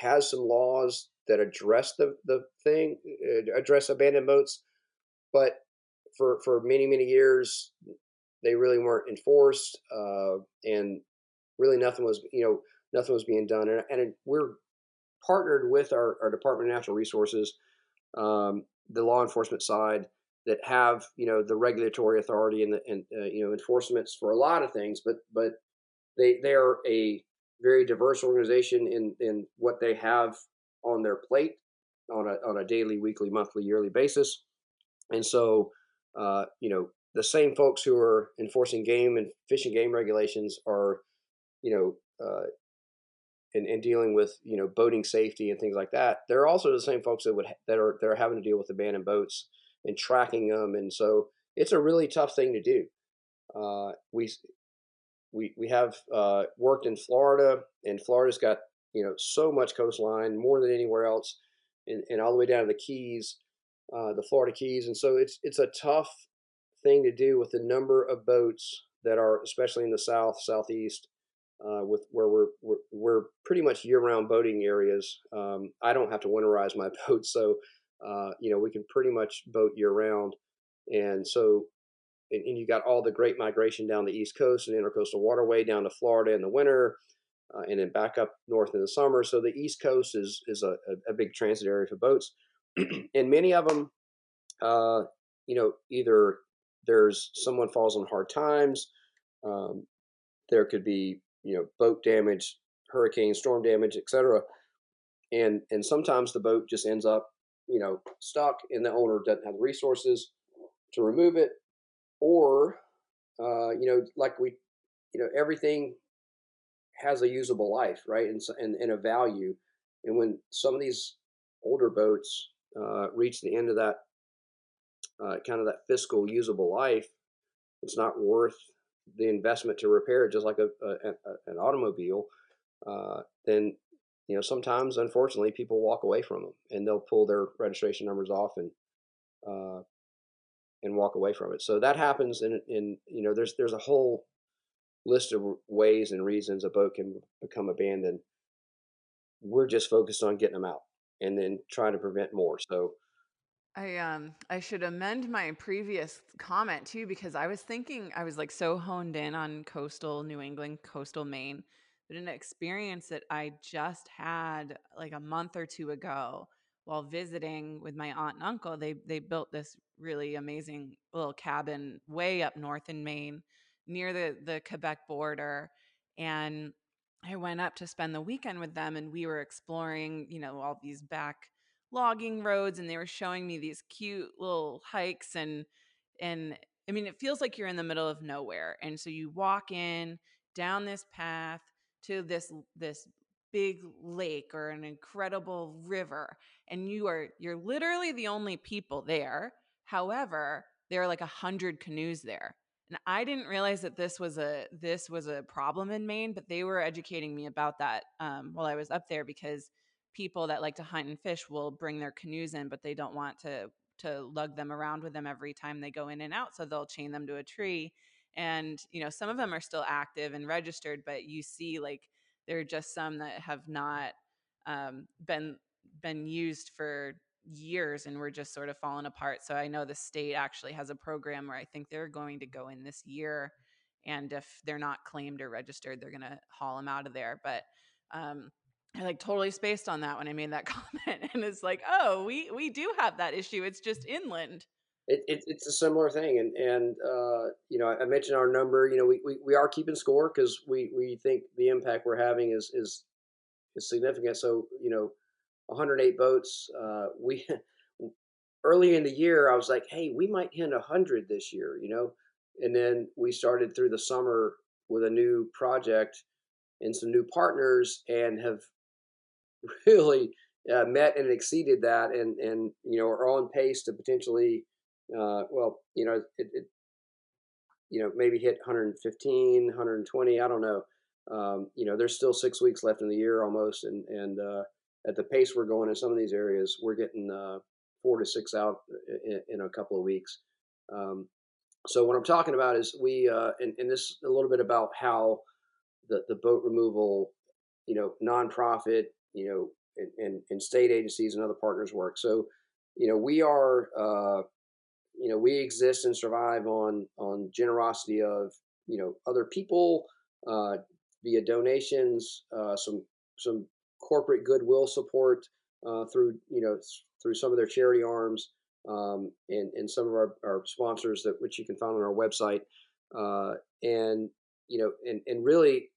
has some laws that address the the thing, uh, address abandoned boats, but for for many many years they really weren't enforced, uh, and really nothing was you know nothing was being done. And, and we're partnered with our, our Department of Natural Resources, um, the law enforcement side that have you know the regulatory authority and the and uh, you know enforcements for a lot of things, but but they they are a very diverse organization in in what they have on their plate on a on a daily, weekly, monthly, yearly basis, and so uh, you know the same folks who are enforcing game and fishing game regulations are you know uh, and, and dealing with you know boating safety and things like that. They're also the same folks that would that are that are having to deal with abandoned boats and tracking them. And so it's a really tough thing to do. Uh, we we we have uh, worked in Florida, and Florida's got you know so much coastline, more than anywhere else, and, and all the way down to the Keys, uh, the Florida Keys, and so it's it's a tough thing to do with the number of boats that are, especially in the south, southeast, uh, with where we're, we're, we're pretty much year-round boating areas. Um, I don't have to winterize my boat, so uh, you know, we can pretty much boat year round. And so, and, and, you got all the great migration down the East Coast and intercoastal waterway down to Florida in the winter, uh, and then back up north in the summer. So the East Coast is is a, a big transit area for boats, and many of them, uh, you know, either there's someone falls on hard times, um, there could be you know boat damage, hurricane, storm damage, etc. And and sometimes the boat just ends up you know stuck and the owner doesn't have the resources to remove it or uh, you know, like we, you know, everything has a usable life, right, and and, and a value. And when some of these older boats uh, reach the end of that uh, kind of that fiscal usable life, it's not worth the investment to repair it, just like a, a, a an automobile. Uh, then you know sometimes, unfortunately, people walk away from them and they'll pull their registration numbers off and uh, and walk away from it. So that happens, in in you know there's there's a whole list of ways and reasons a boat can become abandoned. We're just focused on getting them out and then trying to prevent more. So I um I should amend my previous comment too because I was thinking I was like so honed in on coastal New England, coastal Maine, but an experience that I just had like a month or two ago while visiting with my aunt and uncle. They they built this really amazing little cabin way up north in Maine near the the Quebec border and I went up to spend the weekend with them and we were exploring, you know, all these back logging roads and they were showing me these cute little hikes and and I mean it feels like you're in the middle of nowhere. And so you walk in down this path to this this big lake or an incredible river and you are you're literally the only people there. However, there are like a hundred canoes there. And I didn't realize that this was a this was a problem in Maine, but they were educating me about that um, while I was up there because people that like to hunt and fish will bring their canoes in, but they don't want to to lug them around with them every time they go in and out. So they'll chain them to a tree. And, you know, some of them are still active and registered, but you see like there are just some that have not um, been been used for years and we're just sort of falling apart. So I know the state actually has a program where I think they're going to go in this year. And if they're not claimed or registered, they're going to haul them out of there. But um, I like totally spaced on that when I made that comment, and it's like, oh, we we do have that issue. It's just inland. It, it, it's a similar thing, and and uh, you know I mentioned our number. You know we, we, we are keeping score because we, we think the impact we're having is is is significant. So you know, 108 boats. Uh, we early in the year I was like, hey, we might hit 100 this year. You know, and then we started through the summer with a new project and some new partners, and have really uh, met and exceeded that, and and you know are on pace to potentially, uh, well, you know, it, it, you know, maybe hit 115, 120. I don't know. Um, you know, there's still six weeks left in the year almost, and and uh, at the pace we're going in some of these areas, we're getting uh, four to six out in, in, a couple of weeks. Um, so what I'm talking about is we, uh, and, and this a little bit about how the, the boat removal, you know, nonprofit you know, and, and, and state agencies and other partners work. So, you know, we are, uh, you know, we exist and survive on on generosity of you know other people uh, via donations, uh, some some corporate goodwill support uh, through you know through some of their charity arms um, and and some of our, our sponsors that which you can find on our website uh, and you know and and really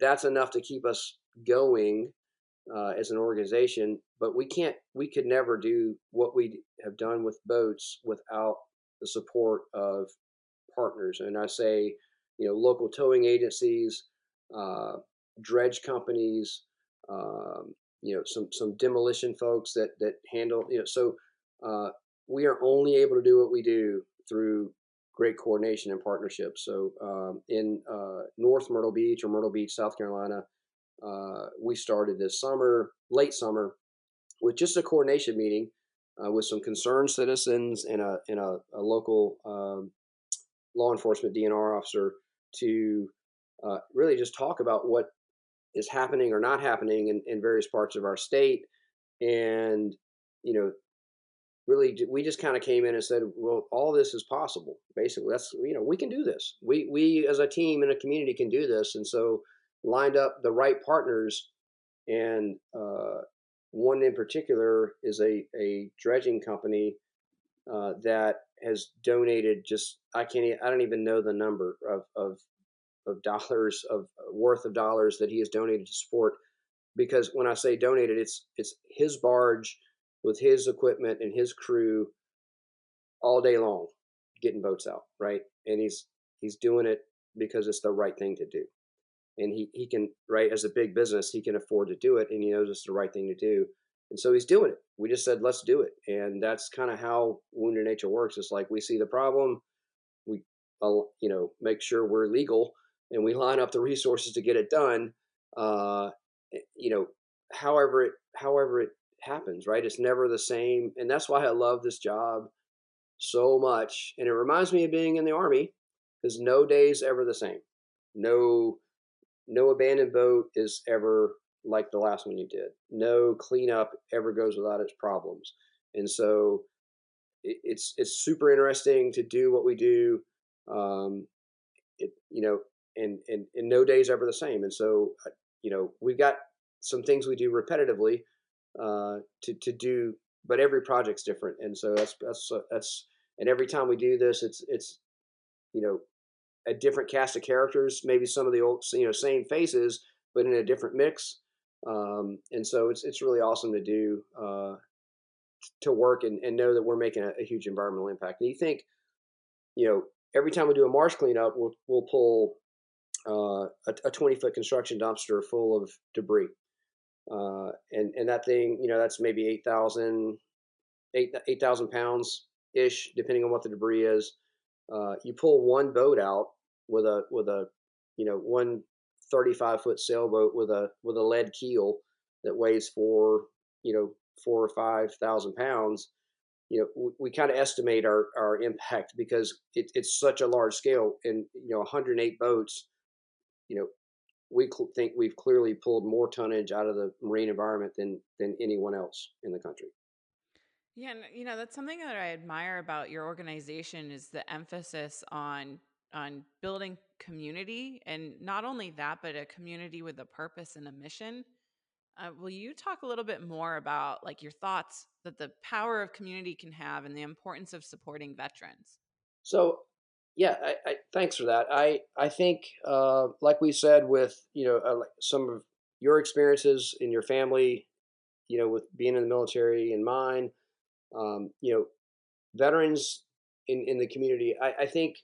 that's enough to keep us going uh, as an organization, but we can't, we could never do what we have done with boats without the support of partners. And I say, you know, local towing agencies, uh, dredge companies, um, you know, some some demolition folks that that handle, you know, so uh, we are only able to do what we do through great coordination and partnership. So um, in uh, North Myrtle Beach or Myrtle Beach, South Carolina, uh, we started this summer, late summer, with just a coordination meeting uh, with some concerned citizens and a, and a, a local um, law enforcement DNR officer to uh, really just talk about what is happening or not happening in, in various parts of our state. And, you know, really we just kind of came in and said well all this is possible basically. That's you know we can do this. We we as a team and a community can do this. And so lined up the right partners, and uh, one in particular is a, a dredging company uh, that has donated just I can't I don't even know the number of of, of dollars of worth of dollars that he has donated to support because when I say donated it's it's his barge with his equipment and his crew all day long getting boats out right and he's He's doing it because it's the right thing to do. And he, he can, right, as a big business, he can afford to do it and he knows it's the right thing to do. And so he's doing it. We just said, let's do it. And that's kind of how Wounded Nature works. It's like we see the problem, we, you know, make sure we're legal and we line up the resources to get it done. Uh, eh, you know, however it, however it happens, right? It's never the same. And that's why I love this job so much. And it reminds me of being in the army because no day's ever the same. No, no abandoned boat is ever like the last one you did. No cleanup ever goes without its problems. And so it's it's super interesting to do what we do. Um, it, you know, and, and and no day is ever the same. And so, uh, you know, we've got some things we do repetitively uh, to to do, but every project's different. And so that's that's uh, that's and every time we do this, it's it's you know a different cast of characters, maybe some of the old you know same faces, but in a different mix. Um, and so it's it's really awesome to do uh, to work and, and know that we're making a, a, huge environmental impact. And you think, you know, every time we do a marsh cleanup, we'll we'll pull uh, a, a 20 foot construction dumpster full of debris, uh, and and that thing, you know, that's maybe 8,000 8, 8,000 pounds ish, depending on what the debris is. Uh, you pull one boat out with a with a you know one 35 foot sailboat with a with a lead keel that weighs four you know four or five thousand pounds you know we, we kind of estimate our our impact because it, it's such a large scale and you know 108 boats you know we cl- think we've clearly pulled more tonnage out of the marine environment than than anyone else in the country. Yeah and you know that's something that i admire about your organization is the emphasis on on building community and not only that but a community with a purpose and a mission. Uh, will you talk a little bit more about like your thoughts that the power of community can have and the importance of supporting veterans? So yeah I, I, thanks for that. I i think uh, like we said with you know uh, some of your experiences in your family you know with being in the military and mine um, you know veterans in in the community i, I think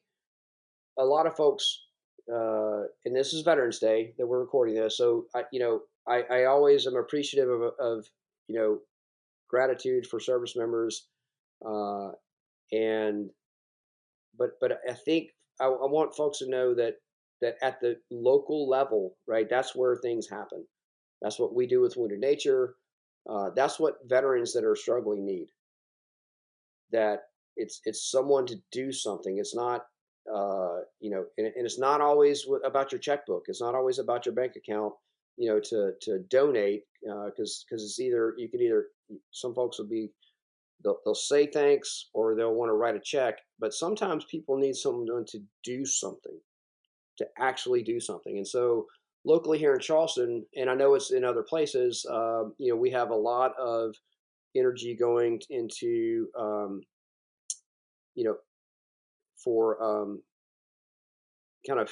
a lot of folks, uh, and this is Veterans Day that we're recording this, so I, you know, I, I always am appreciative of, of, you know, gratitude for service members, uh, and, but but I think I, I want folks to know that that at the local level, right, that's where things happen. That's what we do with Wounded Nature. Uh, that's what veterans that are struggling need. That it's it's someone to do something. It's not uh, you know, and, and, it's not always about your checkbook. It's not always about your bank account, you know, to to donate because uh, because it's either you can either some folks will be they'll, they'll say thanks or they'll want to write a check, but sometimes people need someone to do something, to actually do something, and so locally here in Charleston, and I know it's in other places, uh, you know, we have a lot of energy going into um, you know for um, kind of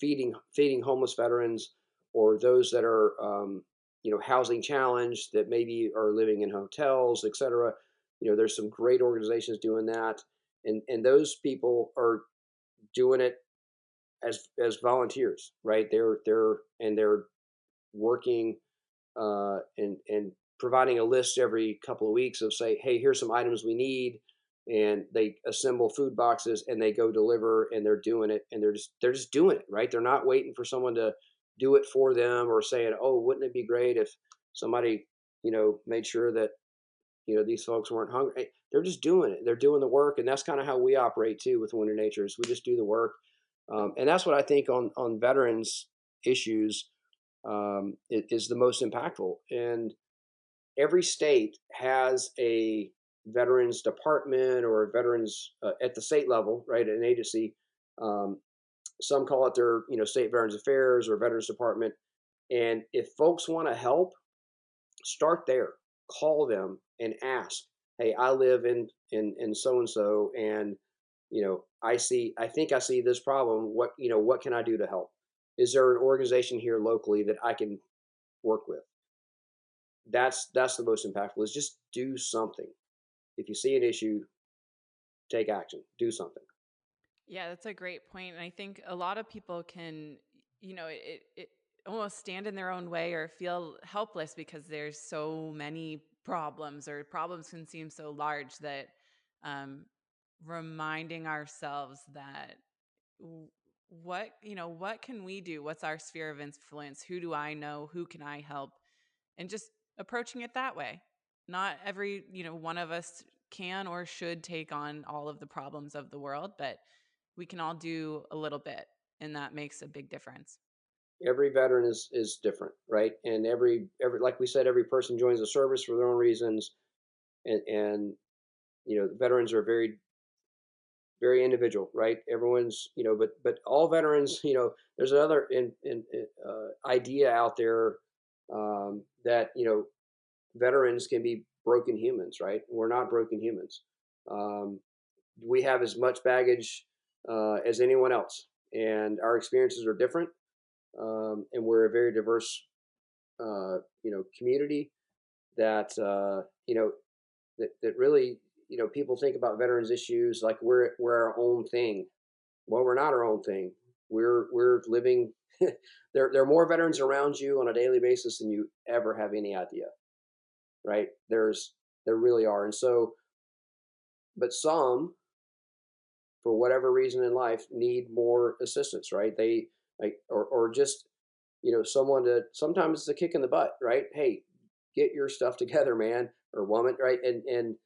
feeding feeding homeless veterans or those that are um, you know housing challenged that maybe are living in hotels, etc. You know, there's some great organizations doing that, and and those people are doing it as as volunteers, right? They're they're and they're working uh, and and providing a list every couple of weeks of say, hey, here's some items we need and they assemble food boxes and they go deliver and they're doing it and they're just they're just doing it right? They're not waiting for someone to do it for them or saying oh wouldn't it be great if somebody you know made sure that you know these folks weren't hungry? They're just doing it. They're doing the work and that's kind of how we operate too with Wounded Natures we just do the work. Um, and that's what i think on on veterans issues um, is the most impactful. And every state has a veterans department or veterans uh, at the state level, right, an agency. Um, some call it their, you know, state veterans affairs or veterans department. And if folks want to help, start there. Call them and ask, "Hey, I live in in in so and so, and you know, I see, I think I see this problem. What you know, what can I do to help? Is there an organization here locally that I can work with?" That's that's the most impactful. Is just do something if you see an issue, take action, do something. Yeah, that's a great point. And I think a lot of people can, you know, it, it almost stand in their own way or feel helpless because there's so many problems or problems can seem so large that um, reminding ourselves that what you know what can we do what's our sphere of influence who do i know who can i help and just approaching it that way not every you know one of us can or should take on all of the problems of the world but we can all do a little bit and that makes a big difference. Every veteran is is different right? And every every like we said every person joins the service for their own reasons and and you know veterans are very very individual right? Everyone's you know but but all veterans you know there's another in, in, uh, idea out there um, that you know veterans can be broken humans right? We're not broken humans. Um, we have as much baggage uh, as anyone else and our experiences are different um, and we're a very diverse uh, you know community that uh, you know that, that really you know people think about veterans issues like we're we're our own thing. Well we're not our own thing. We're we're living there there are more veterans around you on a daily basis than you ever have any idea right? There's there really are and so but some for whatever reason in life need more assistance right? They like or or just you know someone to sometimes it's a kick in the butt right? Hey get your stuff together man or woman right? And and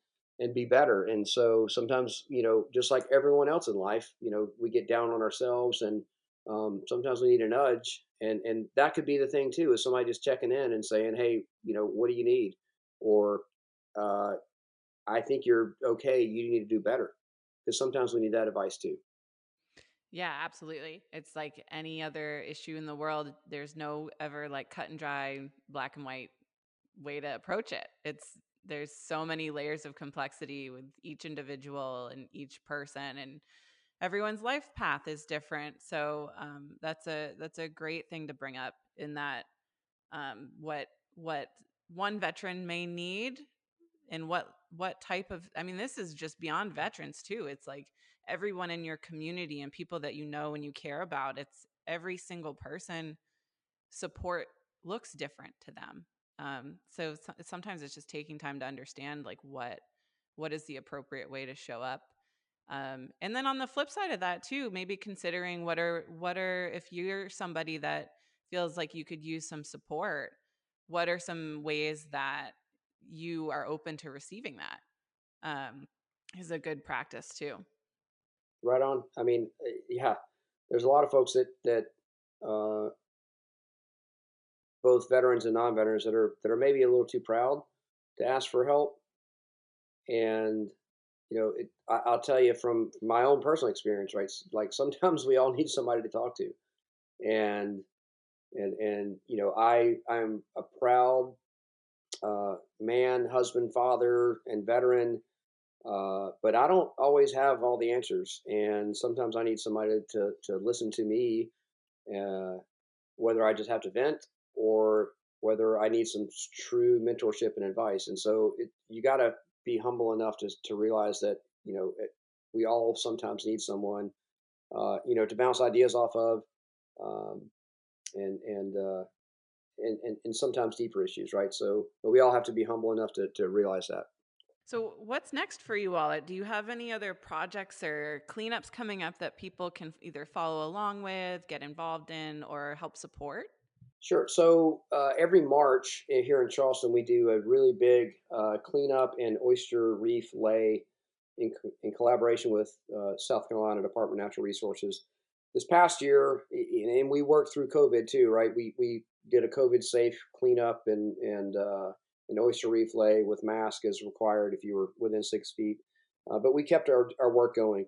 and be better and so sometimes you know just like everyone else in life you know we get down on ourselves and um, sometimes we need a nudge and and that could be the thing too is somebody just checking in and saying hey you know what do you need or uh, i think you're okay you need to do better because sometimes we need that advice too yeah, absolutely. It's like any other issue in the world. There's no ever like cut and dry, black and white way to approach it. It's there's so many layers of complexity with each individual and each person and everyone's life path is different. So um, that's a that's a great thing to bring up in that um, what what one veteran may need and what what type of I mean this is just beyond veterans too. It's like everyone in your community and people that you know and you care about. It's every single person support looks different to them. Um, so, so sometimes it's just taking time to understand like what what is the appropriate way to show up. Um, and then on the flip side of that too, maybe considering what are what are if you're somebody that feels like you could use some support, what are some ways that you are open to receiving that? Um, is a good practice too right on. I mean, eh, yeah, there's a lot of folks that that uh, both veterans and non-veterans that are that are maybe a little too proud to ask for help, and you know, it, I, will tell you from my own personal experience, right? Like sometimes we all need somebody to talk to, and and and you know, I I'm a proud uh, man, husband, father, and veteran uh, but I don't always have all the answers, and sometimes I need somebody to to listen to me, uh, whether I just have to vent or whether I need some true mentorship and advice. And so it, you got to be humble enough to to realize that you know it, we all sometimes need someone, uh, you know, to bounce ideas off of, um, and and, uh, and and and sometimes deeper issues, right? So, but we all have to be humble enough to to realize that. So, what's next for you all? Do you have any other projects or cleanups coming up that people can either follow along with, get involved in, or help support? Sure. So, uh, every March eh, here in Charleston, we do a really big uh, cleanup and oyster reef lay in, in collaboration with uh, South Carolina Department of Natural Resources. This past year, and we worked through COVID too, right? We, we did a COVID safe cleanup and, and uh, an oyster reef lay with mask is required if you were within six feet. Uh, but we kept our, our work going.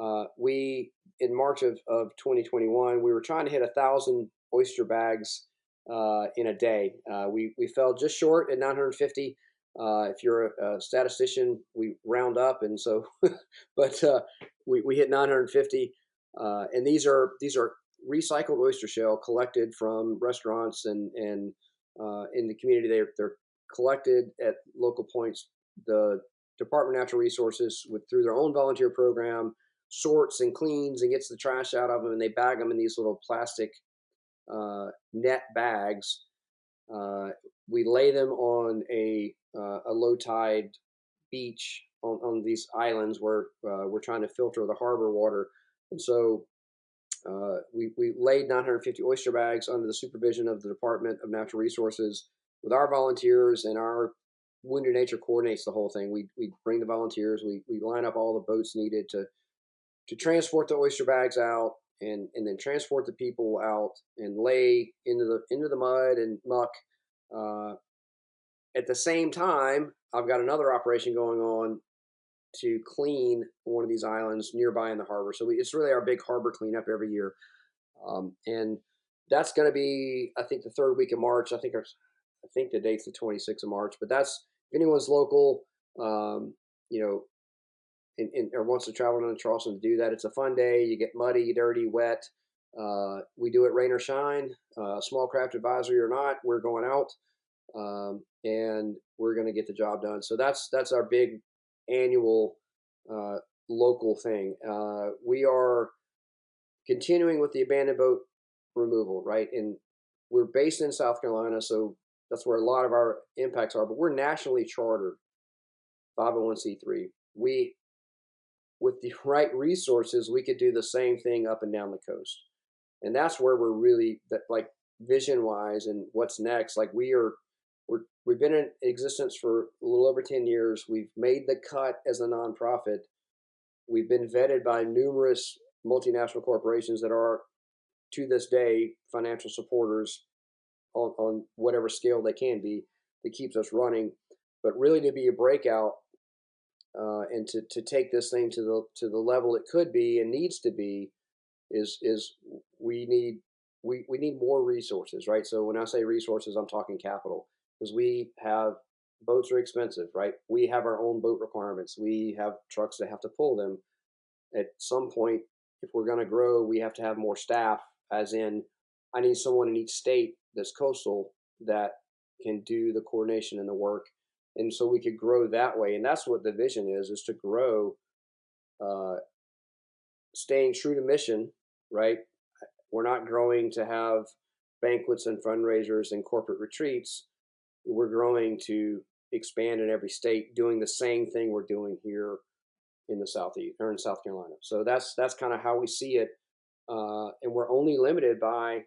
Uh, we, in March of, of 2021, we were trying to hit a thousand oyster bags uh, in a day. Uh, we, we fell just short at 950. Uh, if you're a, a, statistician, we round up, and so, but we, we hit 950. And these are these are recycled oyster shell collected from restaurants and and in the community. They're, they're collected at local points. The Department of Natural Resources, with through their own volunteer program, sorts and cleans and gets the trash out of them, and they bag them in these little plastic uh, net bags. Uh, we lay them on a uh, a low tide beach on, on these islands where uh, we're trying to filter the harbor water, and so uh, we we laid 950 oyster bags under the supervision of the Department of Natural Resources with our volunteers and our Wounded Nature coordinates the whole thing. We we bring the volunteers. We we line up all the boats needed to to transport the oyster bags out and and then transport the people out and lay into the into the mud and muck. Uh, at the same time, I've got another operation going on to clean one of these islands nearby in the harbor. So we, it's really our big harbor cleanup every year, um, and that's going to be I think the third week of March. I think I think the date's the 26th of March. But that's if anyone's local, um, you know, in, or wants to travel down to Charleston to do that. It's a fun day. You get muddy, dirty, wet. Uh, we do it rain or shine, uh, small craft advisory or not. We're going out, um, and we're going to get the job done. So that's that's our big annual uh, local thing. Uh, we are continuing with the abandoned boat removal, right? And we're based in South Carolina, so that's where a lot of our impacts are. But we're nationally chartered, 501c3. We with the right resources, we could do the same thing up and down the coast. And that's where we're really that like vision wise and what's next. Like we are we're we've been in existence for a little over 10 years. We've made the cut as a nonprofit. We've been vetted by numerous multinational corporations that are to this day financial supporters on, on whatever scale they can be that keeps us running. But really to be a breakout uh, and to, to take this thing to the to the level it could be and needs to be is is we need we, we need more resources right so when i say resources i'm talking capital because we have boats are expensive right? We have our own boat requirements. We have trucks that have to pull them. At some point if we're going to grow we have to have more staff as in i need someone in each state that's coastal that can do the coordination and the work and so we could grow that way and that's what the vision is is to grow uh, staying true to mission right? We're not growing to have banquets and fundraisers and corporate retreats we're growing to expand in every state doing the same thing we're doing here in the southeast or in south carolina so that's that's kind of how we see it uh, and we're only limited by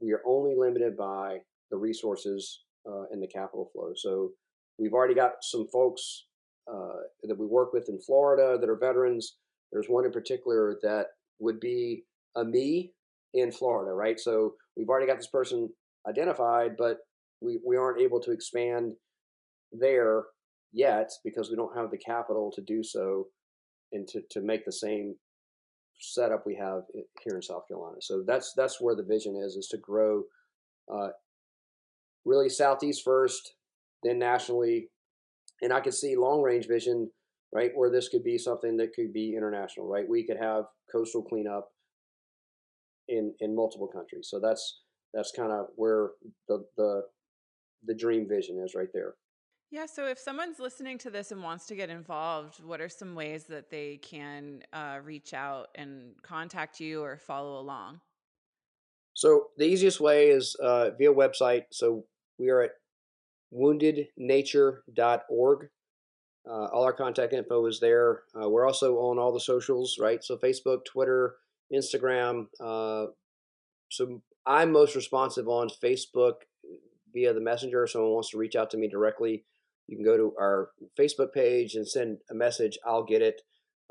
we are only limited by the resources uh, and the capital flow so We've already got some folks uh, that we work with in Florida that are veterans. There's one in particular that would be a me in Florida, right? So we've already got this person identified, but we, we aren't able to expand there yet because we don't have the capital to do so and to, to make the same setup we have here in South Carolina. So that's that's where the vision is is to grow uh, really southeast first, then nationally. And I could see long range vision, right, where this could be something that could be international, right? We could have coastal cleanup in in multiple countries. So that's that's kind of where the the the dream vision is right there. Yeah. So if someone's listening to this and wants to get involved, what are some ways that they can uh, reach out and contact you or follow along? So the easiest way is uh, via website. So we are at woundednature.org. Uh, all our contact info is there. Uh, we're also on all the socials, right? So Facebook, Twitter, Instagram. Uh, so I'm most responsive on Facebook via the messenger. If someone wants to reach out to me directly, you can go to our Facebook page and send a message. I'll get it.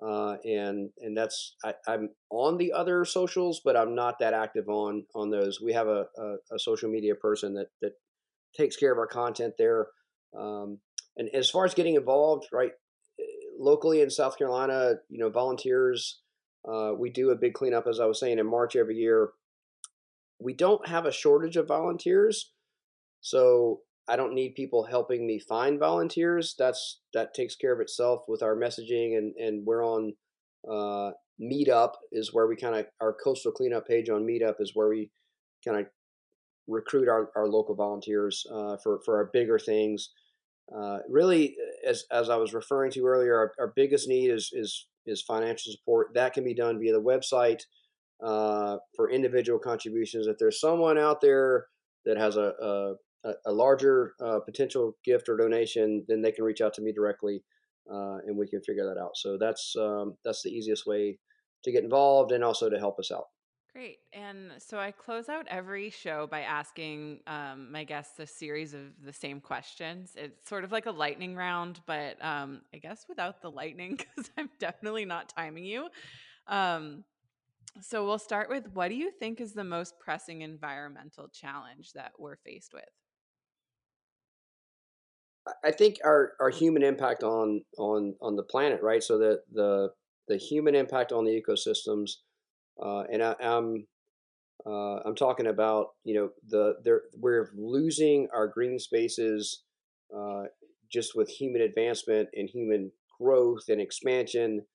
Uh, and and that's I, am on the other socials, but I'm not that active on on those. We have a, a, a social media person that that takes care of our content there. Um, and as far as getting involved, right, eh, locally in South Carolina, you know, volunteers, uh, we do a big cleanup, as I was saying, in March every year. We don't have a shortage of volunteers, so I don't need people helping me find volunteers. That's that takes care of itself with our messaging, and and we're on uh, Meetup is where we kind of our coastal cleanup page on Meetup is where we kind of recruit our, our local volunteers uh, for, for our bigger things. uh, really, as as I was referring to earlier, our, our biggest need is is is financial support. That can be done via the website uh, for individual contributions. If there's someone out there that has a a, a larger uh, potential gift or donation, then they can reach out to me directly, uh, and we can figure that out. So that's um, that's the easiest way to get involved and also to help us out. Great. And so I close out every show by asking um, my guests a series of the same questions. It's sort of like a lightning round, but um, I guess without the lightning, because I'm definitely not timing you. Um, so we'll start with what do you think is the most pressing environmental challenge that we're faced with? I think our, our human impact on on on the planet, right? So the the the human impact on the ecosystems uh, and I, am I'm, uh, I'm talking about you know the there we're losing our green spaces uh, just with human advancement and human growth and expansion.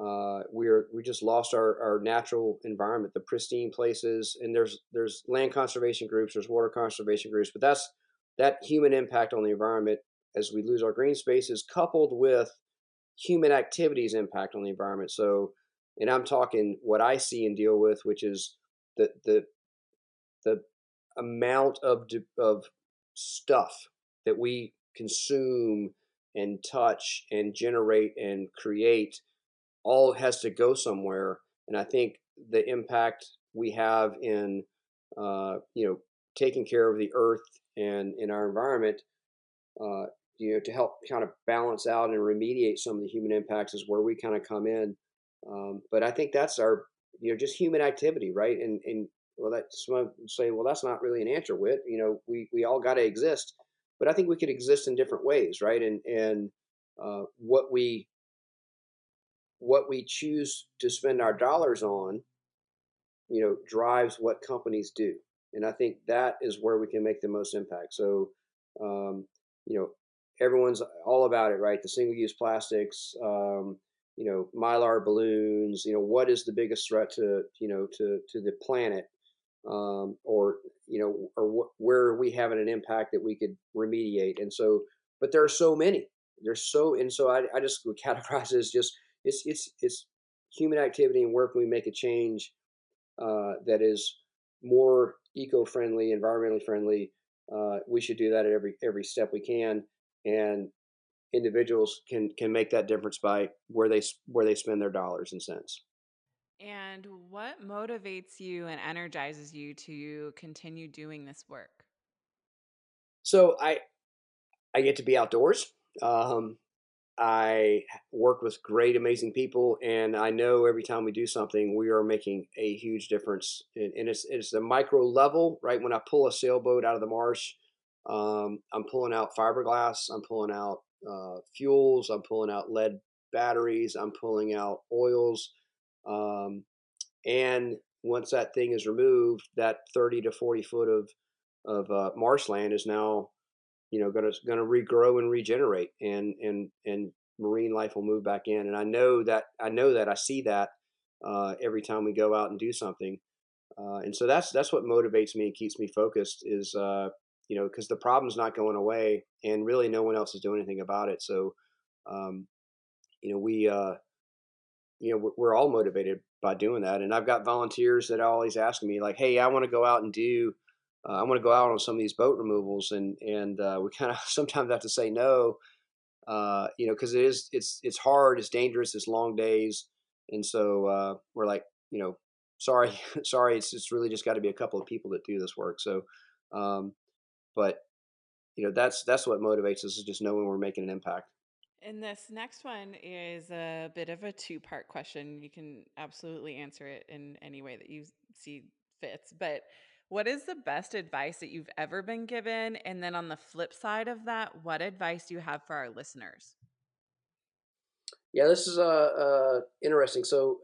Uh, we're we just lost our, our natural environment, the pristine places, and there's there's land conservation groups, there's water conservation groups, but that's that human impact on the environment as we lose our green spaces, coupled with human activities impact on the environment. So and I'm talking what I see and deal with, which is the the the amount of of stuff that we consume and touch and generate and create all has to go somewhere and i think the impact we have in uh, you know taking care of the earth and in our environment uh, you know to help kind of balance out and remediate some of the human impacts is where we kind of come in um, but I think that's our, you know, just human activity, right? And and well, that some say, well, that's not really an answer, Whit. You know, we we all got to exist, but I think we could exist in different ways, right? And and uh, what we what we choose to spend our dollars on, you know, drives what companies do, and I think that is where we can make the most impact. So, um, you know, everyone's all about it, right? The single-use plastics. Um, you know mylar balloons you know what is the biggest threat to you know to to the planet um, or you know or wh- where are we having an impact that we could remediate and so but there are so many there's so and so i, I just would categorize it as just it's it's it's human activity and where can we make a change uh, that is more eco-friendly environmentally friendly uh, we should do that at every every step we can and individuals can can make that difference by where they where they spend their dollars and cents. And what motivates you and energizes you to continue doing this work? So I I get to be outdoors. Um, I work with great, amazing people, and I know every time we do something, we are making a huge difference. And, and it's it's a micro level, right? When I pull a sailboat out of the marsh, um, I'm pulling out fiberglass. I'm pulling out uh, fuels. I'm pulling out lead batteries. I'm pulling out oils. Um, and once that thing is removed, that 30 to 40 foot of of uh, marshland is now, you know, going to going to regrow and regenerate, and and and marine life will move back in. And I know that I know that I see that uh, every time we go out and do something. Uh, and so that's that's what motivates me and keeps me focused is uh, you know, because the problem's not going away, and really no one else is doing anything about it. So, um, you know, we, uh, you know, we're, we're, all motivated by doing that. And I've got volunteers that always ask me, like, "Hey, I want to go out and do, uh, I want to go out on some of these boat removals," and and uh, we kind of sometimes have to say no, uh, you know, because it is it's it's hard, it's dangerous, it's long days, and so uh, we're like, you know, sorry, sorry, it's it's really just got to be a couple of people that do this work. So. Um, but you know that's that's what motivates us is just knowing we're making an impact. And this next one is a bit of a two part question. You can absolutely answer it in any way that you see fits but what is the best advice that you've ever been given? And then on the flip side of that what advice do you have for our listeners? Yeah this is uh, uh interesting. So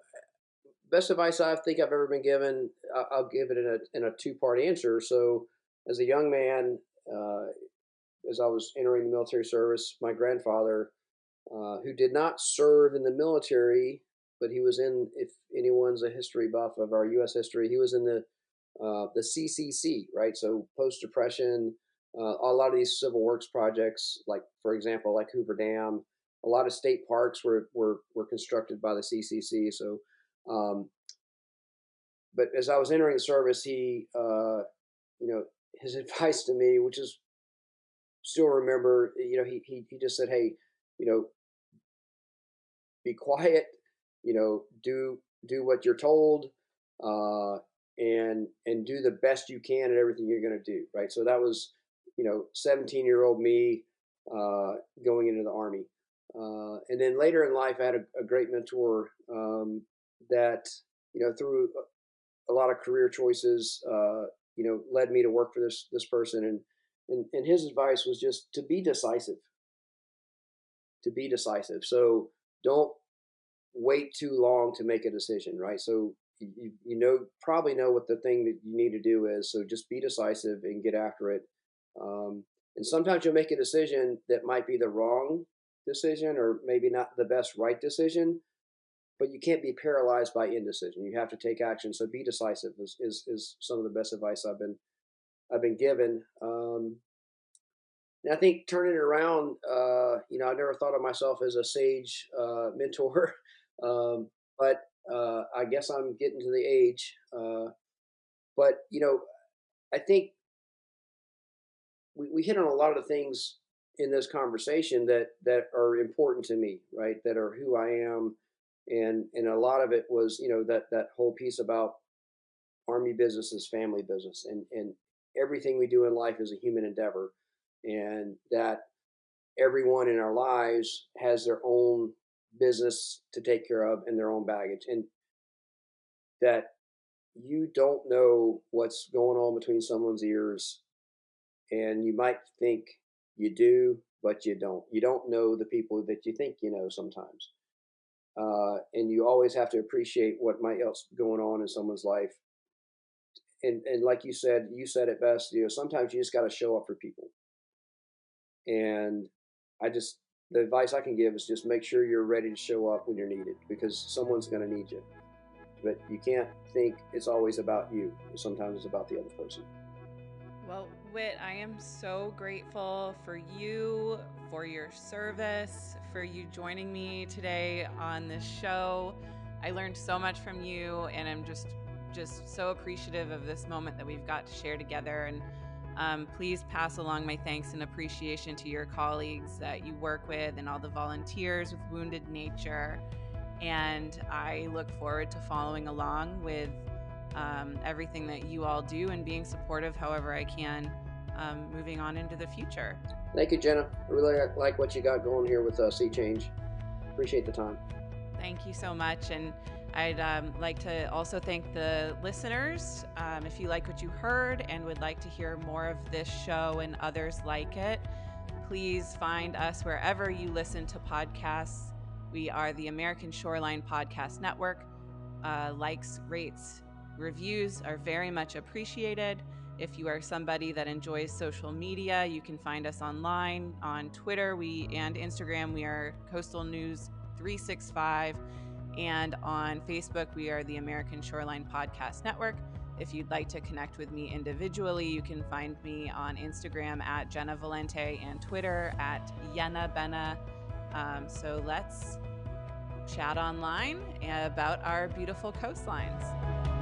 best advice i think i've ever been given i'll give it in a, in a two part answer. So as a young man, uh, as I was entering the military service, my grandfather, uh, who did not serve in the military, but he was in, if anyone's a history buff of our U.S. history, he was in the uh, the CCC, right? So post depression, uh, a lot of these civil works projects, like for example, like Hoover Dam, a lot of state parks were were, were constructed by the CCC. So, um, but as I was entering the service, he, uh, you know, his advice to me, which is still remember, you know, he he he just said, "Hey, you know, be quiet, you know, do do what you're told, uh, and and do the best you can at everything you're going to do." Right. So that was, you know, 17 year old me uh, going into the army. Uh, and then later in life, I had a, a great mentor um, that, you know, through a lot of career choices, uh, you know, led me to work for this this person. And, and and his advice was just to be decisive. To be decisive. So don't wait too long to make a decision, right? So you, you know probably know what the thing that you need to do is. So just be decisive and get after it. Um, and sometimes you'll make a decision that might be the wrong decision or maybe not the best right decision, but you can't be paralyzed by indecision. You have to take action. So be decisive is, is, is some of the best advice I've been I've been given. Um, and I think turning it around, uh, you know, I never thought of myself as a sage uh, mentor, um, but uh, I guess I'm getting to the age. Uh, but you know, I think we, we hit on a lot of things in this conversation that that are important to me, right? That are who I am, and and a lot of it was you know that that whole piece about army business is family business, and and everything we do in life is a human endeavor, and that everyone in our lives has their own business to take care of and their own baggage, and that you don't know what's going on between someone's ears and you might think you do, but you don't. You don't know the people that you think you know sometimes. Uh, and you always have to appreciate what might else going on in someone's life. And and like you said, you said it best. You know, sometimes you just got to show up for people. And I just the advice I can give is just make sure you're ready to show up when you're needed because someone's going to need you. But you can't think it's always about you. Sometimes it's about the other person. Well, Whit, I am so grateful for you, for your service, for you joining me today on this show. I learned so much from you, and I'm just just so appreciative of this moment that we've got to share together. And um, please pass along my thanks and appreciation to your colleagues that you work with and all the volunteers with Wounded Nature. And I look forward to following along with um, everything that you all do and being supportive however I can um, moving on into the future. Thank you, Jenna. I really like what you got going here with uh, Sea Change. Appreciate the time. Thank you so much. And I'd um, like to also thank the listeners. Um, if you like what you heard and would like to hear more of this show and others like it, please find us wherever you listen to podcasts. We are the American Shoreline Podcast Network. Uh, likes, rates, Reviews are very much appreciated. If you are somebody that enjoys social media, you can find us online on Twitter we and Instagram. We are Coastal News 365 and on Facebook we are the American Shoreline Podcast Network. If you'd like to connect with me individually, you can find me on Instagram at Jenna Valente and Twitter at Yena Bena. Um, so let's chat online about our beautiful coastlines.